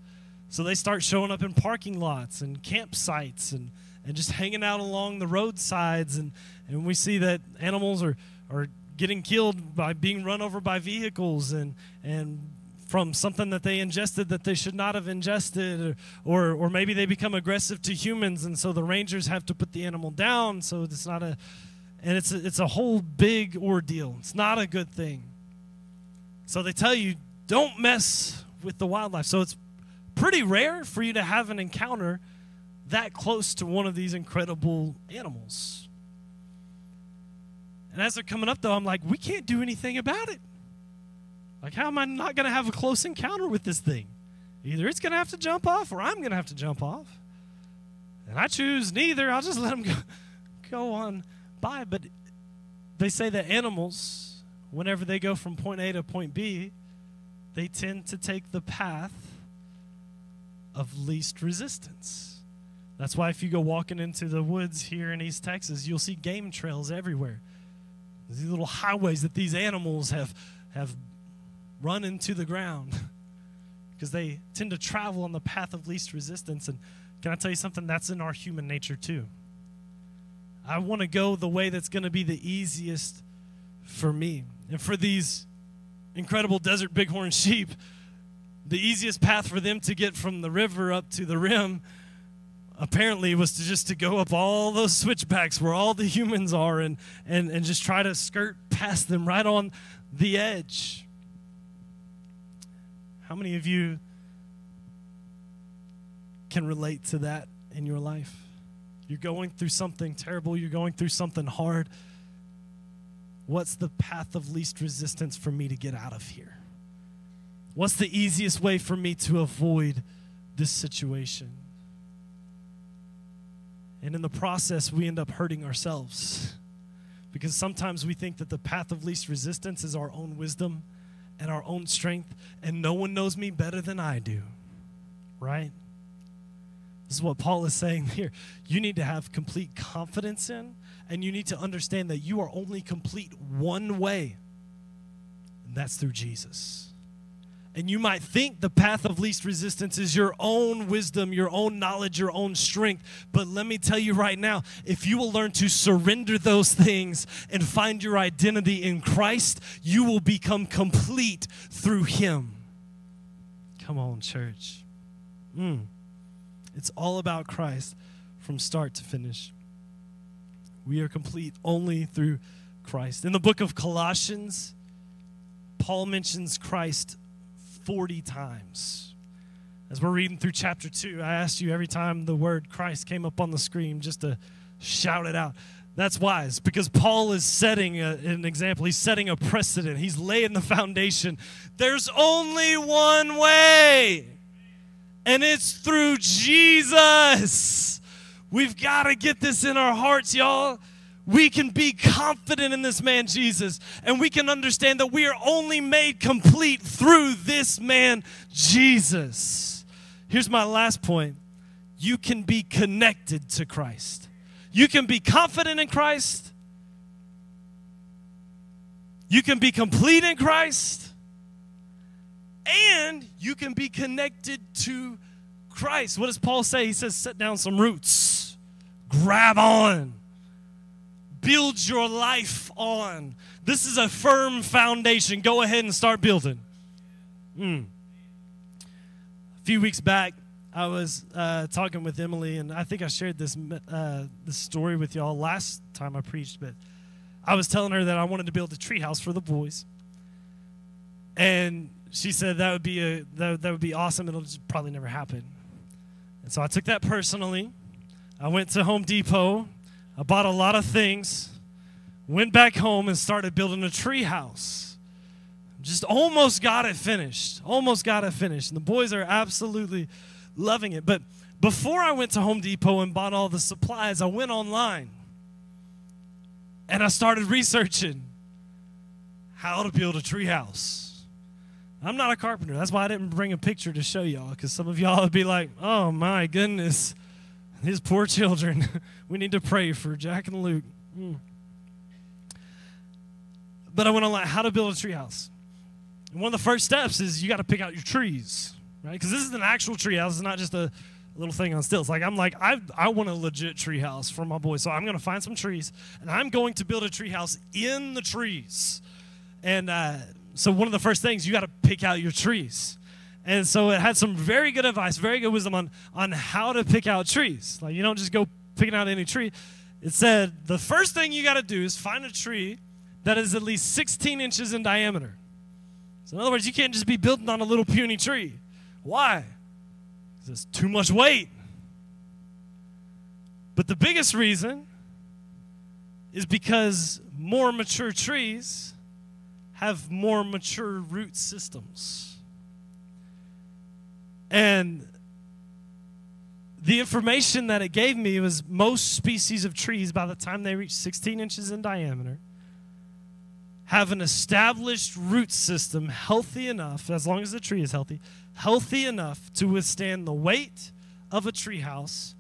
So they start showing up in parking lots and campsites and and just hanging out along the roadsides and and we see that animals are, are getting killed by being run over by vehicles and, and from something that they ingested that they should not have ingested, or, or, or maybe they become aggressive to humans, and so the rangers have to put the animal down. So it's not a, and it's a, it's a whole big ordeal. It's not a good thing. So they tell you don't mess with the wildlife. So it's pretty rare for you to have an encounter that close to one of these incredible animals. And as they're coming up, though, I'm like, we can't do anything about it. Like, how am I not going to have a close encounter with this thing? Either it's going to have to jump off or I'm going to have to jump off. And I choose neither. I'll just let them go, [LAUGHS] go on by. But they say that animals, whenever they go from point A to point B, they tend to take the path of least resistance. That's why if you go walking into the woods here in East Texas, you'll see game trails everywhere. These little highways that these animals have have run into the ground [LAUGHS] because they tend to travel on the path of least resistance. And can I tell you something? That's in our human nature too. I want to go the way that's going to be the easiest for me. And for these incredible desert bighorn [LAUGHS] sheep, the easiest path for them to get from the river up to the rim apparently was to just to go up all those switchbacks where all the humans are and, and, and just try to skirt past them right on the edge. How many of you can relate to that in your life? You're going through something terrible, you're going through something hard. What's the path of least resistance for me to get out of here? What's the easiest way for me to avoid this situation? And in the process, we end up hurting ourselves. Because sometimes we think that the path of least resistance is our own wisdom and our own strength, and no one knows me better than I do. Right? This is what Paul is saying here. You need to have complete confidence in, and you need to understand that you are only complete one way, and that's through Jesus. And you might think the path of least resistance is your own wisdom, your own knowledge, your own strength. But let me tell you right now if you will learn to surrender those things and find your identity in Christ, you will become complete through Him. Come on, church. Mm. It's all about Christ from start to finish. We are complete only through Christ. In the book of Colossians, Paul mentions Christ 40 times. As we're reading through chapter 2, I asked you every time the word Christ came up on the screen just to shout it out. That's wise because Paul is setting a, an example. He's setting a precedent. He's laying the foundation. There's only one way and it's through Jesus. We've got to get this in our hearts, y'all. We can be confident in this man, Jesus, and we can understand that we are only made complete through this man, Jesus. Here's my last point you can be connected to Christ. You can be confident in Christ. You can be complete in Christ and you can be connected to Christ. What does Paul say? He says, set down some roots, grab on, build your life on. This is a firm foundation. Go ahead and start building. Mm. A few weeks back, I was uh, talking with Emily, and I think I shared this uh, this story with y'all last time I preached. But I was telling her that I wanted to build a treehouse for the boys, and she said that would be a that, that would be awesome. It'll just probably never happen. And so I took that personally. I went to Home Depot. I bought a lot of things. Went back home and started building a tree house. Just almost got it finished. Almost got it finished. And the boys are absolutely loving it. But before I went to Home Depot and bought all the supplies, I went online and I started researching how to build a tree house. I'm not a carpenter. That's why I didn't bring a picture to show y'all, because some of y'all would be like, oh my goodness, his poor children. [LAUGHS] we need to pray for Jack and Luke. Mm. But I went on like how to build a treehouse. And one of the first steps is you got to pick out your trees, right? Because this is an actual treehouse. It's not just a little thing on stilts. Like I'm like I I want a legit treehouse for my boys, so I'm going to find some trees and I'm going to build a treehouse in the trees. And uh, so one of the first things you got to pick out your trees. And so it had some very good advice, very good wisdom on, on how to pick out trees. Like you don't just go picking out any tree. It said the first thing you got to do is find a tree that is at least 16 inches in diameter. So in other words, you can't just be building on a little puny tree. Why? Because it's too much weight. But the biggest reason is because more mature trees have more mature root systems. And the information that it gave me was most species of trees, by the time they reach 16 inches in diameter, have an established root system healthy enough, as long as the tree is healthy, healthy enough to withstand the weight of a tree house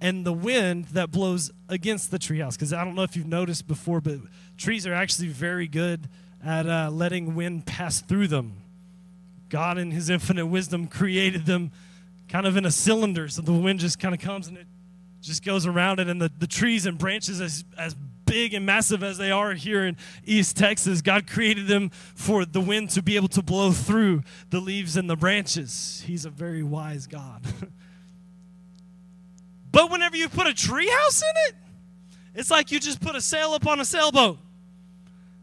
and the wind that blows against the treehouse. Because I don't know if you've noticed before, but trees are actually very good at uh, letting wind pass through them. God, in His infinite wisdom, created them kind of in a cylinder, so the wind just kind of comes and it just goes around it, and the, the trees and branches, as, as big and massive as they are here in East Texas, God created them for the wind to be able to blow through the leaves and the branches. He's a very wise God. [LAUGHS] but whenever you put a treehouse in it, it's like you just put a sail up on a sailboat.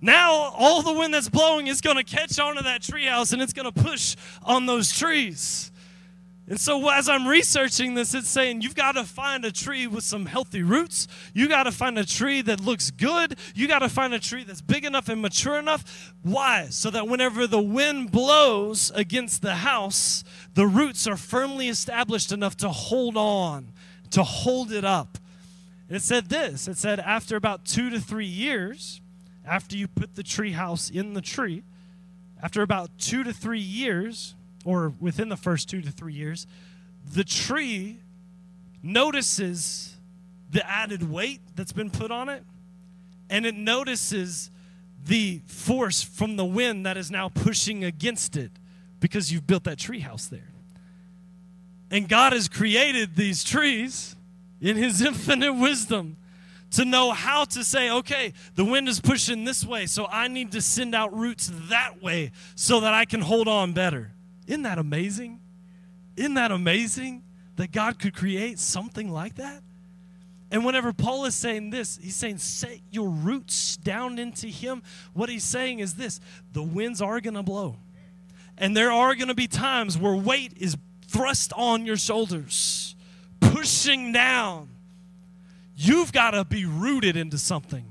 Now, all the wind that's blowing is going to catch onto that treehouse and it's going to push on those trees. And so, as I'm researching this, it's saying you've got to find a tree with some healthy roots. You got to find a tree that looks good. You got to find a tree that's big enough and mature enough. Why? So that whenever the wind blows against the house, the roots are firmly established enough to hold on, to hold it up. It said this it said, after about two to three years, after you put the tree house in the tree, after about two to three years, or within the first two to three years, the tree notices the added weight that's been put on it, and it notices the force from the wind that is now pushing against it because you've built that tree house there. And God has created these trees in His infinite wisdom to know how to say, okay, the wind is pushing this way, so I need to send out roots that way so that I can hold on better. Isn't that amazing? Isn't that amazing that God could create something like that? And whenever Paul is saying this, he's saying, set your roots down into Him. What he's saying is this the winds are going to blow. And there are going to be times where weight is thrust on your shoulders, pushing down. You've got to be rooted into something.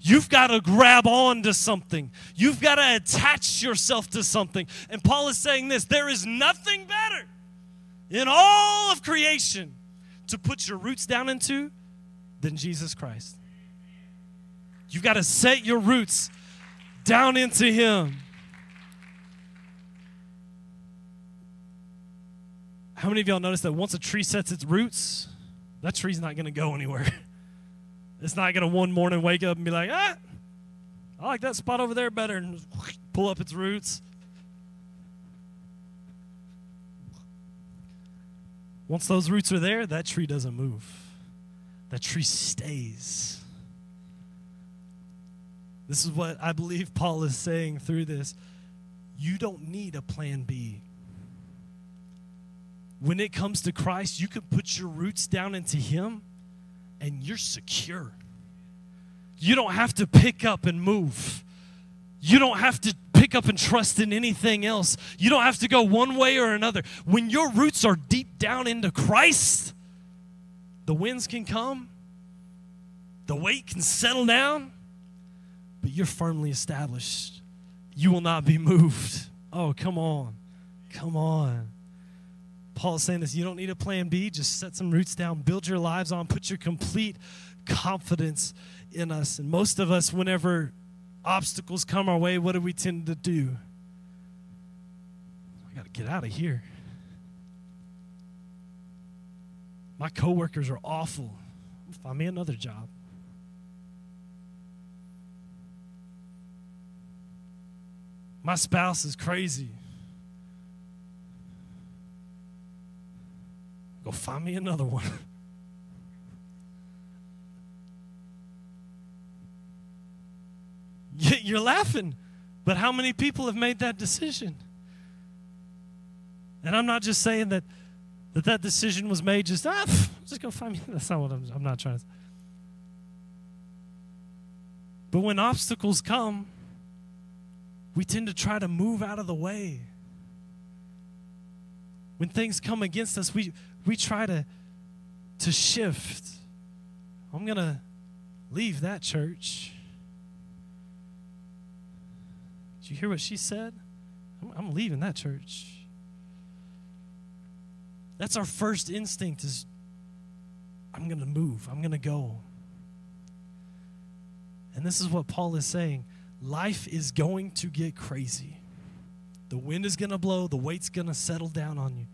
You've got to grab on to something. You've got to attach yourself to something. And Paul is saying this there is nothing better in all of creation to put your roots down into than Jesus Christ. You've got to set your roots down into Him. How many of y'all notice that once a tree sets its roots, that tree's not going to go anywhere? [LAUGHS] It's not going to one morning wake up and be like, ah, I like that spot over there better and pull up its roots. Once those roots are there, that tree doesn't move. That tree stays. This is what I believe Paul is saying through this. You don't need a plan B. When it comes to Christ, you can put your roots down into Him and you're secure. You don't have to pick up and move. You don't have to pick up and trust in anything else. You don't have to go one way or another. When your roots are deep down into Christ, the winds can come, the weight can settle down, but you're firmly established. You will not be moved. Oh, come on. Come on. Paul's saying this you don't need a plan B, just set some roots down, build your lives on, put your complete confidence in us. And most of us, whenever obstacles come our way, what do we tend to do? I got to get out of here. My coworkers are awful. Find me another job. My spouse is crazy. Go find me another one. [LAUGHS] You're laughing, but how many people have made that decision? And I'm not just saying that that, that decision was made just, ah, just go find me. [LAUGHS] That's not what I'm, I'm not trying to say. But when obstacles come, we tend to try to move out of the way. When things come against us, we, we try to, to shift. I'm going to leave that church. Did you hear what she said? I'm, I'm leaving that church. That's our first instinct is I'm going to move. I'm going to go. And this is what Paul is saying. Life is going to get crazy. The wind is going to blow, the weight's going to settle down on you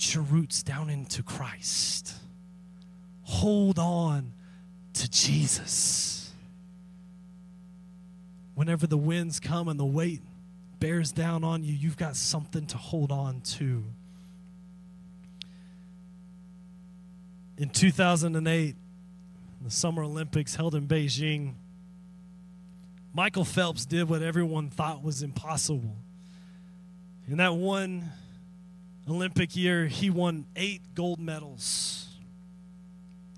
Your roots down into Christ. Hold on to Jesus. Whenever the winds come and the weight bears down on you, you've got something to hold on to. In 2008, the Summer Olympics held in Beijing, Michael Phelps did what everyone thought was impossible. In that one Olympic year, he won eight gold medals.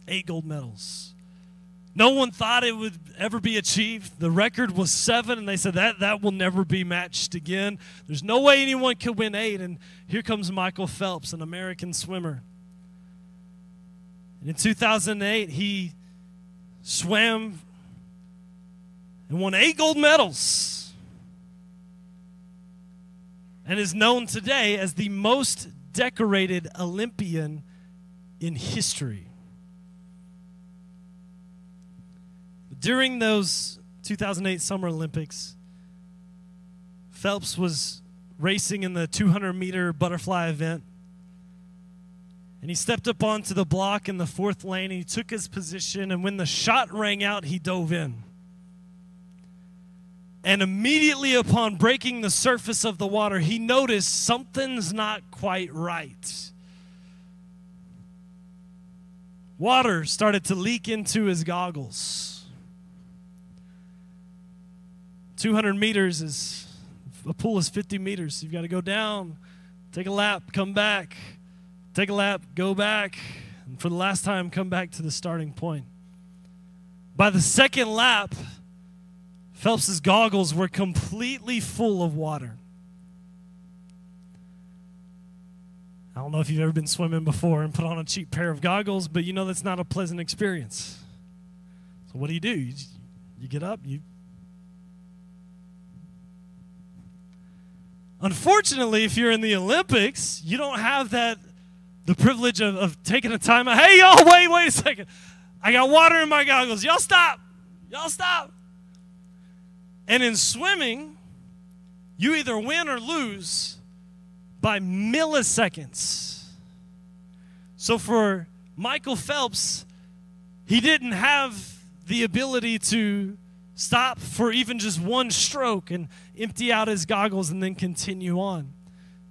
Eight gold medals. No one thought it would ever be achieved. The record was seven, and they said that that will never be matched again. There's no way anyone could win eight. And here comes Michael Phelps, an American swimmer. And in 2008, he swam and won eight gold medals and is known today as the most decorated Olympian in history. During those 2008 Summer Olympics, Phelps was racing in the 200 meter butterfly event. And he stepped up onto the block in the fourth lane. He took his position, and when the shot rang out, he dove in. And immediately upon breaking the surface of the water, he noticed something's not quite right. Water started to leak into his goggles. 200 meters is a pool is 50 meters. You've got to go down, take a lap, come back, take a lap, go back, and for the last time, come back to the starting point. By the second lap, Phelps's goggles were completely full of water. I don't know if you've ever been swimming before and put on a cheap pair of goggles, but you know that's not a pleasant experience. So what do you do? You, you get up, you Unfortunately, if you're in the Olympics, you don't have that the privilege of, of taking a time out. Hey, y'all, wait, wait a second. I got water in my goggles. Y'all stop. Y'all stop. And in swimming, you either win or lose by milliseconds. So for Michael Phelps, he didn't have the ability to stop for even just one stroke and empty out his goggles and then continue on.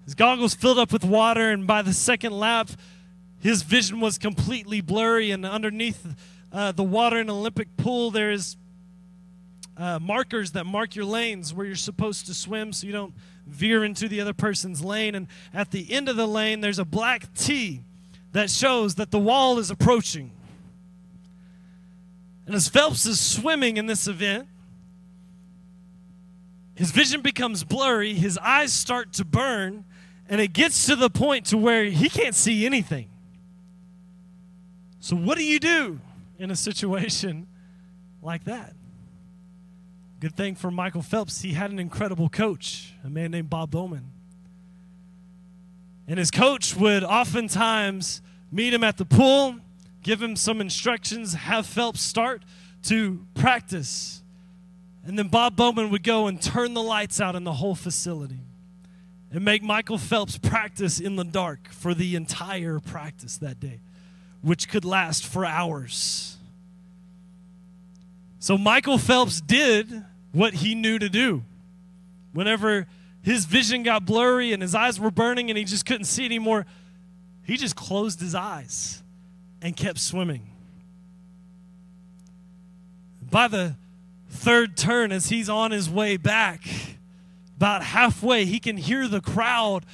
His goggles filled up with water, and by the second lap, his vision was completely blurry. And underneath uh, the water in an Olympic pool, there's uh, markers that mark your lanes where you're supposed to swim so you don't veer into the other person's lane. And at the end of the lane, there's a black T that shows that the wall is approaching. And as Phelps is swimming in this event, his vision becomes blurry, his eyes start to burn, and it gets to the point to where he can't see anything. So what do you do in a situation like that? Good thing for Michael Phelps, he had an incredible coach, a man named Bob Bowman. And his coach would oftentimes meet him at the pool, give him some instructions, have Phelps start to practice. And then Bob Bowman would go and turn the lights out in the whole facility and make Michael Phelps practice in the dark for the entire practice that day, which could last for hours. So Michael Phelps did what he knew to do. Whenever his vision got blurry and his eyes were burning and he just couldn't see anymore, he just closed his eyes and kept swimming. By the third turn, as he's on his way back, about halfway, he can hear the crowd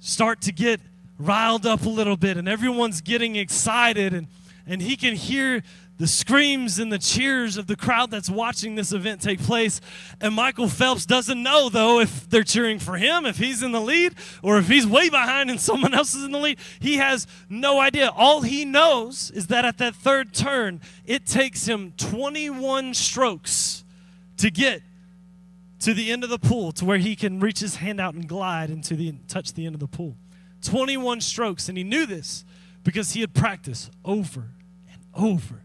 start to get riled up a little bit, and everyone's getting excited, and, and he can hear the screams and the cheers of the crowd that's watching this event take place. And Michael Phelps doesn't know, though, if they're cheering for him, if he's in the lead, or if he's way behind and [LAUGHS] someone else is in the lead. He has no idea. All he knows is that at that third turn, it takes him 21 strokes to get to the end of the pool to where he can reach his hand out and glide into the touch the end of the pool. 21 strokes and he knew this because he had practiced over and over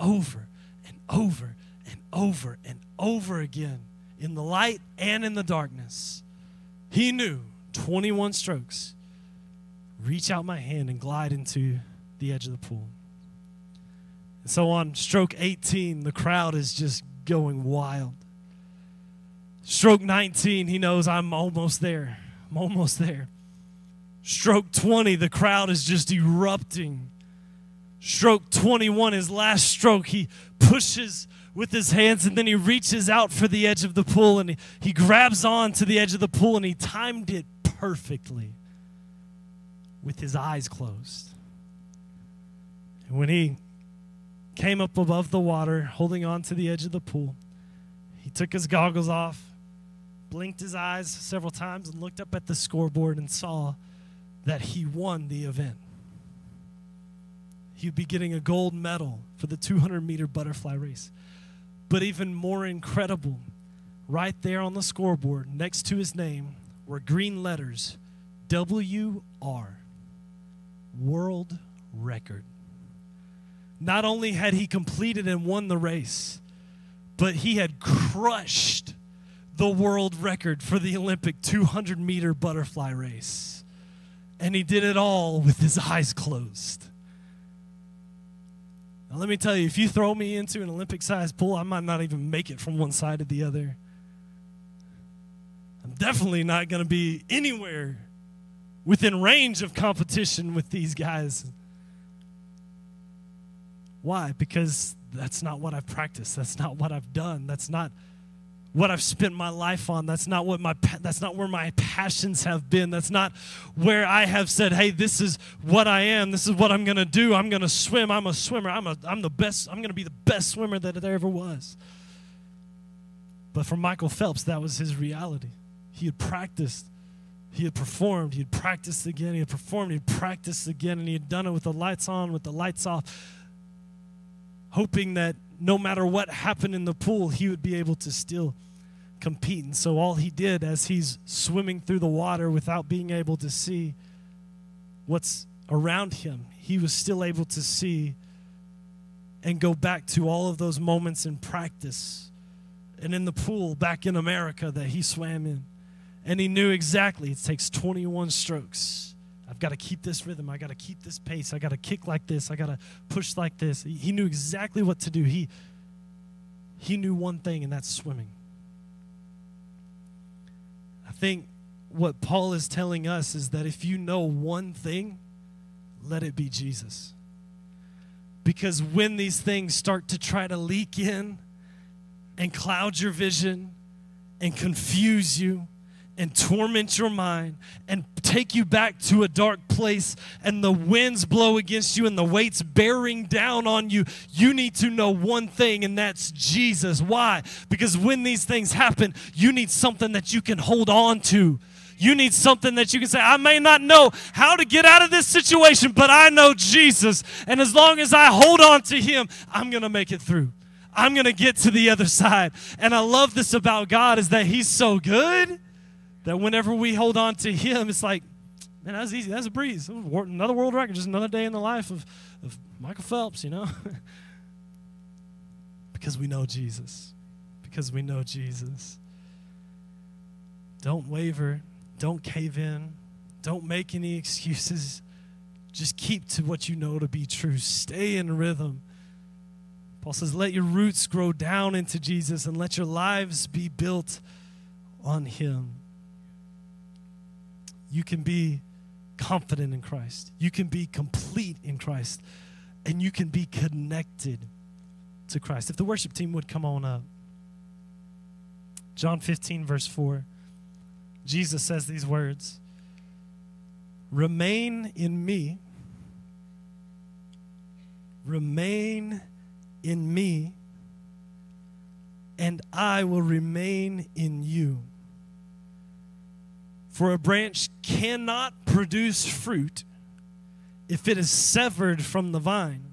over and over and over and over again in the light and in the darkness. He knew 21 strokes reach out my hand and glide into the edge of the pool. And so on stroke 18, the crowd is just going wild. Stroke 19, he knows I'm almost there. I'm almost there. Stroke 20, the crowd is just erupting. Stroke 21, his last stroke, he pushes with his hands and then he reaches out for the edge of the pool and he, he grabs on to the edge of the pool and he timed it perfectly with his eyes closed. And when he came up above the water, holding on to the edge of the pool, he took his goggles off, blinked his eyes several times, and looked up at the scoreboard and saw that he won the event. He'd be getting a gold medal for the 200 meter butterfly race. But even more incredible, right there on the scoreboard next to his name were green letters WR, world record. Not only had he completed and won the race, but he had crushed the world record for the Olympic 200 meter butterfly race. And he did it all with his eyes closed. Now, let me tell you, if you throw me into an Olympic sized pool, I might not even make it from one side to the other. I'm definitely not going to be anywhere within range of competition with these guys. Why? Because that's not what I've practiced. That's not what I've done. That's not what I've spent my life on. That's not what my that's not where my passions have been. That's not where I have said, "Hey, this is what I am. This is what I'm going to do. I'm going to swim. I'm a swimmer. I'm a I'm the best. I'm going to be the best swimmer that there ever was." But for Michael Phelps, that was his reality. He had practiced, he had performed, he had practiced again, he had performed, he had practiced again, and he had done it with the lights on, with the lights off, hoping that no matter what happened in the pool, he would be able to still compete. And so all he did as he's swimming through the water without being able to see what's around him, he was still able to see and go back to all of those moments in practice and in the pool back in America that he swam in. And he knew exactly it takes 21 strokes. I've got to keep this rhythm. I got to keep this pace. I got to kick like this. I got to push like this. He knew exactly what to do. He he knew one thing and that's swimming I think what Paul is telling us is that if you know one thing, let it be Jesus. Because when these things start to try to leak in and cloud your vision and confuse you, and torment your mind and take you back to a dark place and the winds blow against you and the weight's bearing down on you, you need to know one thing, and that's Jesus. Why? Because when these things happen, you need something that you can hold on to. You need something that you can say, I may not know how to get out of this situation, but I know Jesus. And as long as I hold on to Him, I'm going to make it through. I'm going to get to the other side. And I love this about God is that He's so good that whenever we hold on to Him, it's like, man, that's easy. That's a breeze. Another world record, just another day in the life of, of Michael Phelps, you know? [LAUGHS] because we know Jesus. Because we know Jesus. Don't waver. Don't cave in. Don't make any excuses. Just keep to what you know to be true. Stay in rhythm. Paul says, let your roots grow down into Jesus and let your lives be built on Him you can be confident in Christ. You can be complete in Christ. And you can be connected to Christ. If the worship team would come on up. John 15, verse 4. Jesus says these words Remain in me. Remain in me, and I will remain in you. For a branch cannot produce fruit if it is severed from the vine.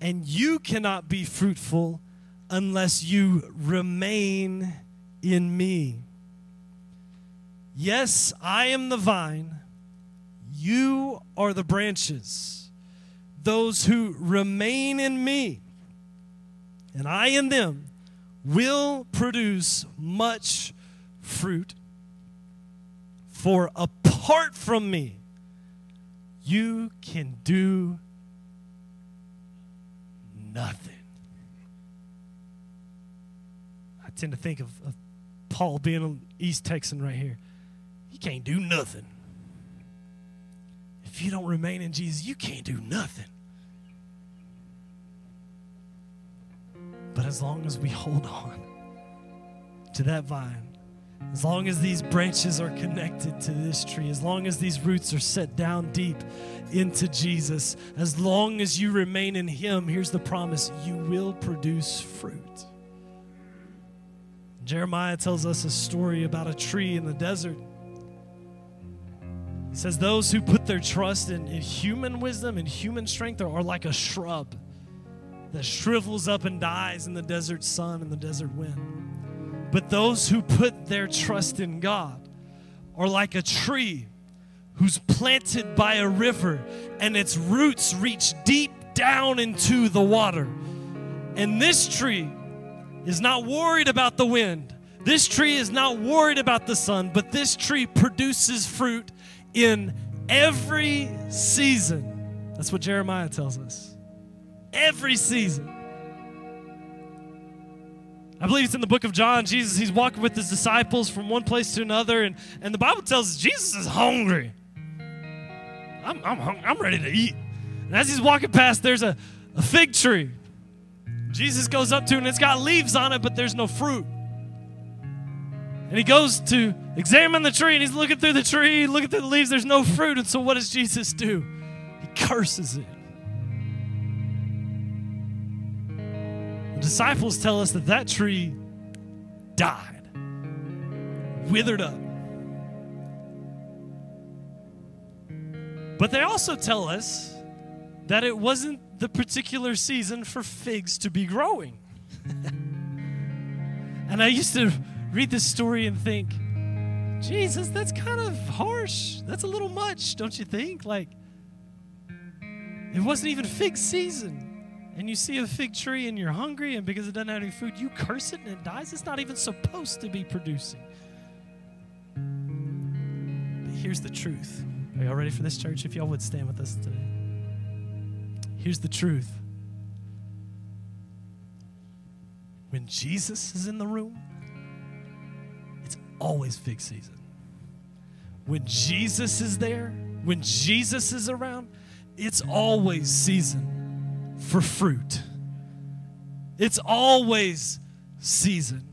And you cannot be fruitful unless you remain in me. Yes, I am the vine, you are the branches. Those who remain in me and I in them will produce much fruit. For apart from me, you can do nothing. I tend to think of, of Paul being an East Texan right here. You can't do nothing. If you don't remain in Jesus, you can't do nothing. But as long as we hold on to that vine, as long as these branches are connected to this tree, as long as these roots are set down deep into Jesus, as long as you remain in Him, here's the promise you will produce fruit. Jeremiah tells us a story about a tree in the desert. He says, Those who put their trust in, in human wisdom and human strength are, are like a shrub that shrivels up and dies in the desert sun and the desert wind. But those who put their trust in God are like a tree who's planted by a river and its roots reach deep down into the water. And this tree is not worried about the wind. This tree is not worried about the sun, but this tree produces fruit in every season. That's what Jeremiah tells us. Every season. I believe it's in the book of John. Jesus, he's walking with his disciples from one place to another, and, and the Bible tells us Jesus is hungry. I'm, I'm, hung, I'm ready to eat. And as he's walking past, there's a, a fig tree. Jesus goes up to it, and it's got leaves on it, but there's no fruit. And he goes to examine the tree, and he's looking through the tree, looking through the leaves, there's no fruit. And so, what does Jesus do? He curses it. Disciples tell us that that tree died, withered up. But they also tell us that it wasn't the particular season for figs to be growing. [LAUGHS] and I used to read this story and think, Jesus, that's kind of harsh. That's a little much, don't you think? Like, it wasn't even fig season. And you see a fig tree and you're hungry, and because it doesn't have any food, you curse it and it dies. It's not even supposed to be producing. But here's the truth. Are y'all ready for this, church? If y'all would stand with us today. Here's the truth. When Jesus is in the room, it's always fig season. When Jesus is there, when Jesus is around, it's always season for fruit. It's always season.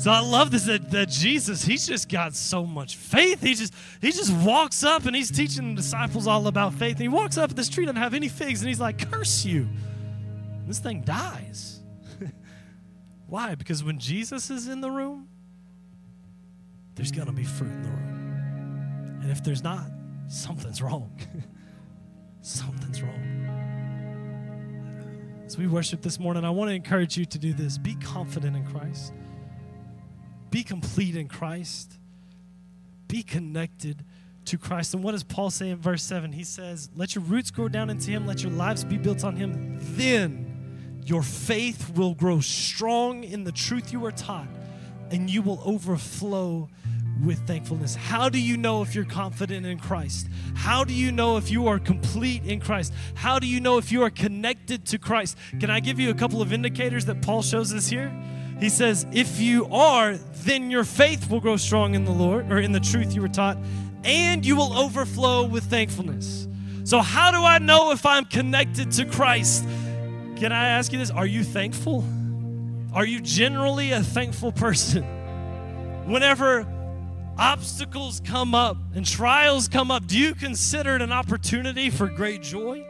So I love this that, that Jesus, he's just got so much faith. He just he just walks up and he's teaching the disciples all about faith. And he walks up, this tree doesn't have any figs, and he's like, curse you. This thing dies. [LAUGHS] Why? Because when Jesus is in the room, there's gonna be fruit in the room. And if there's not, something's wrong. [LAUGHS] something's wrong. As we worship this morning, I want to encourage you to do this. Be confident in Christ. Be complete in Christ. Be connected to Christ. And what does Paul say in verse 7? He says, Let your roots grow down into Him, let your lives be built on Him. Then your faith will grow strong in the truth you are taught, and you will overflow with thankfulness. How do you know if you're confident in Christ? How do you know if you are complete in Christ? How do you know if you are connected to Christ? Can I give you a couple of indicators that Paul shows us here? He says, If you are, then your faith will grow strong in the Lord or in the truth you were taught, and you will overflow with thankfulness. So, how do I know if I'm connected to Christ? Can I ask you this? Are you thankful? Are you generally a thankful person? Whenever obstacles come up and trials come up, do you consider it an opportunity for great joy?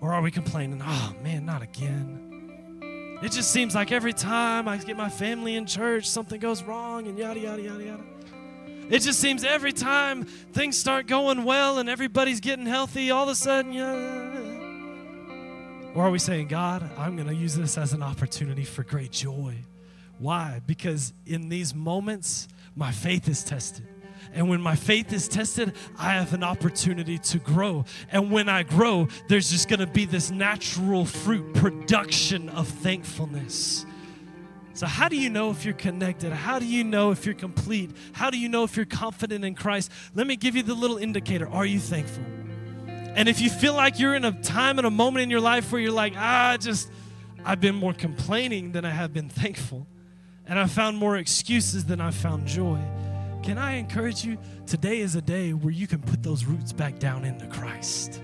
Or are we complaining, oh man, not again? It just seems like every time I get my family in church, something goes wrong and yada, yada, yada, yada. It just seems every time things start going well and everybody's getting healthy, all of a sudden, yeah. Or are we saying, God, I'm going to use this as an opportunity for great joy? Why? Because in these moments, my faith is tested. And when my faith is tested, I have an opportunity to grow. And when I grow, there's just to be this natural fruit production of thankfulness. So, how do you know if you're connected? How do you know if you're complete? How do you know if you're confident in Christ? Let me give you the little indicator. Are you thankful? And if you feel like you're in a time and a moment in your life where you're like, ah, just, I've been more complaining than I have been thankful, and I found more excuses than I found joy, can I encourage you? Today is a day where you can put those roots back down into Christ.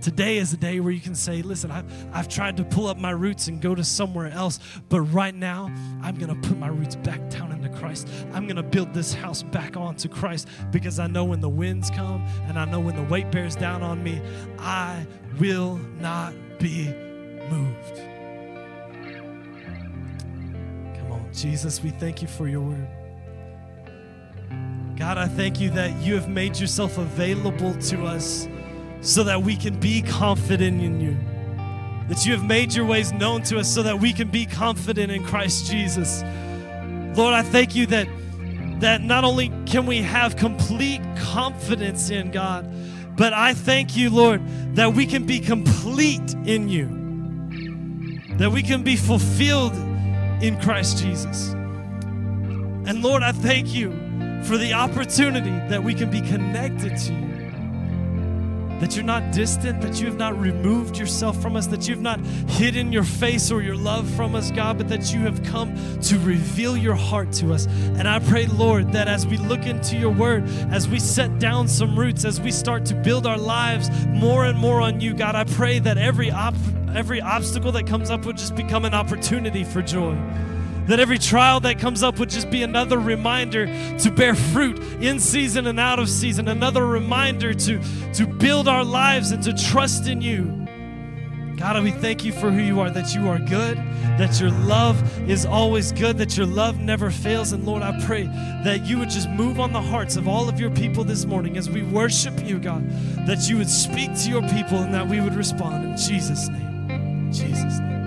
Today is a day where you can say, Listen, I've, I've tried to pull up my roots and go to somewhere else, but right now I'm going to put my roots back down into Christ. I'm going to build this house back onto Christ because I know when the winds come and I know when the weight bears down on me, I will not be moved. Jesus, we thank you for your word. God, I thank you that you have made yourself available to us so that we can be confident in you. That you have made your ways known to us so that we can be confident in Christ Jesus. Lord, I thank you that that not only can we have complete confidence in God, but I thank you, Lord, that we can be complete in you. That we can be fulfilled in Christ Jesus. And Lord, I thank you for the opportunity that we can be connected to you that you're not distant, that you have not removed yourself from us, that you have not hidden your face or your love from us, God, but that you have come to reveal your heart to us. And I pray, Lord, that as we look into your word, as we set down some roots, as we start to build our lives more and more on you, God, I pray that every op- every obstacle that comes up would just become an opportunity for joy. That every trial that comes up would just be another reminder to bear fruit in season and out of season, another reminder to, to build our lives and to trust in you. God, we thank you for who you are, that you are good, that your love is always good, that your love never fails. And Lord, I pray that you would just move on the hearts of all of your people this morning as we worship you, God, that you would speak to your people and that we would respond in Jesus' name. Jesus' name.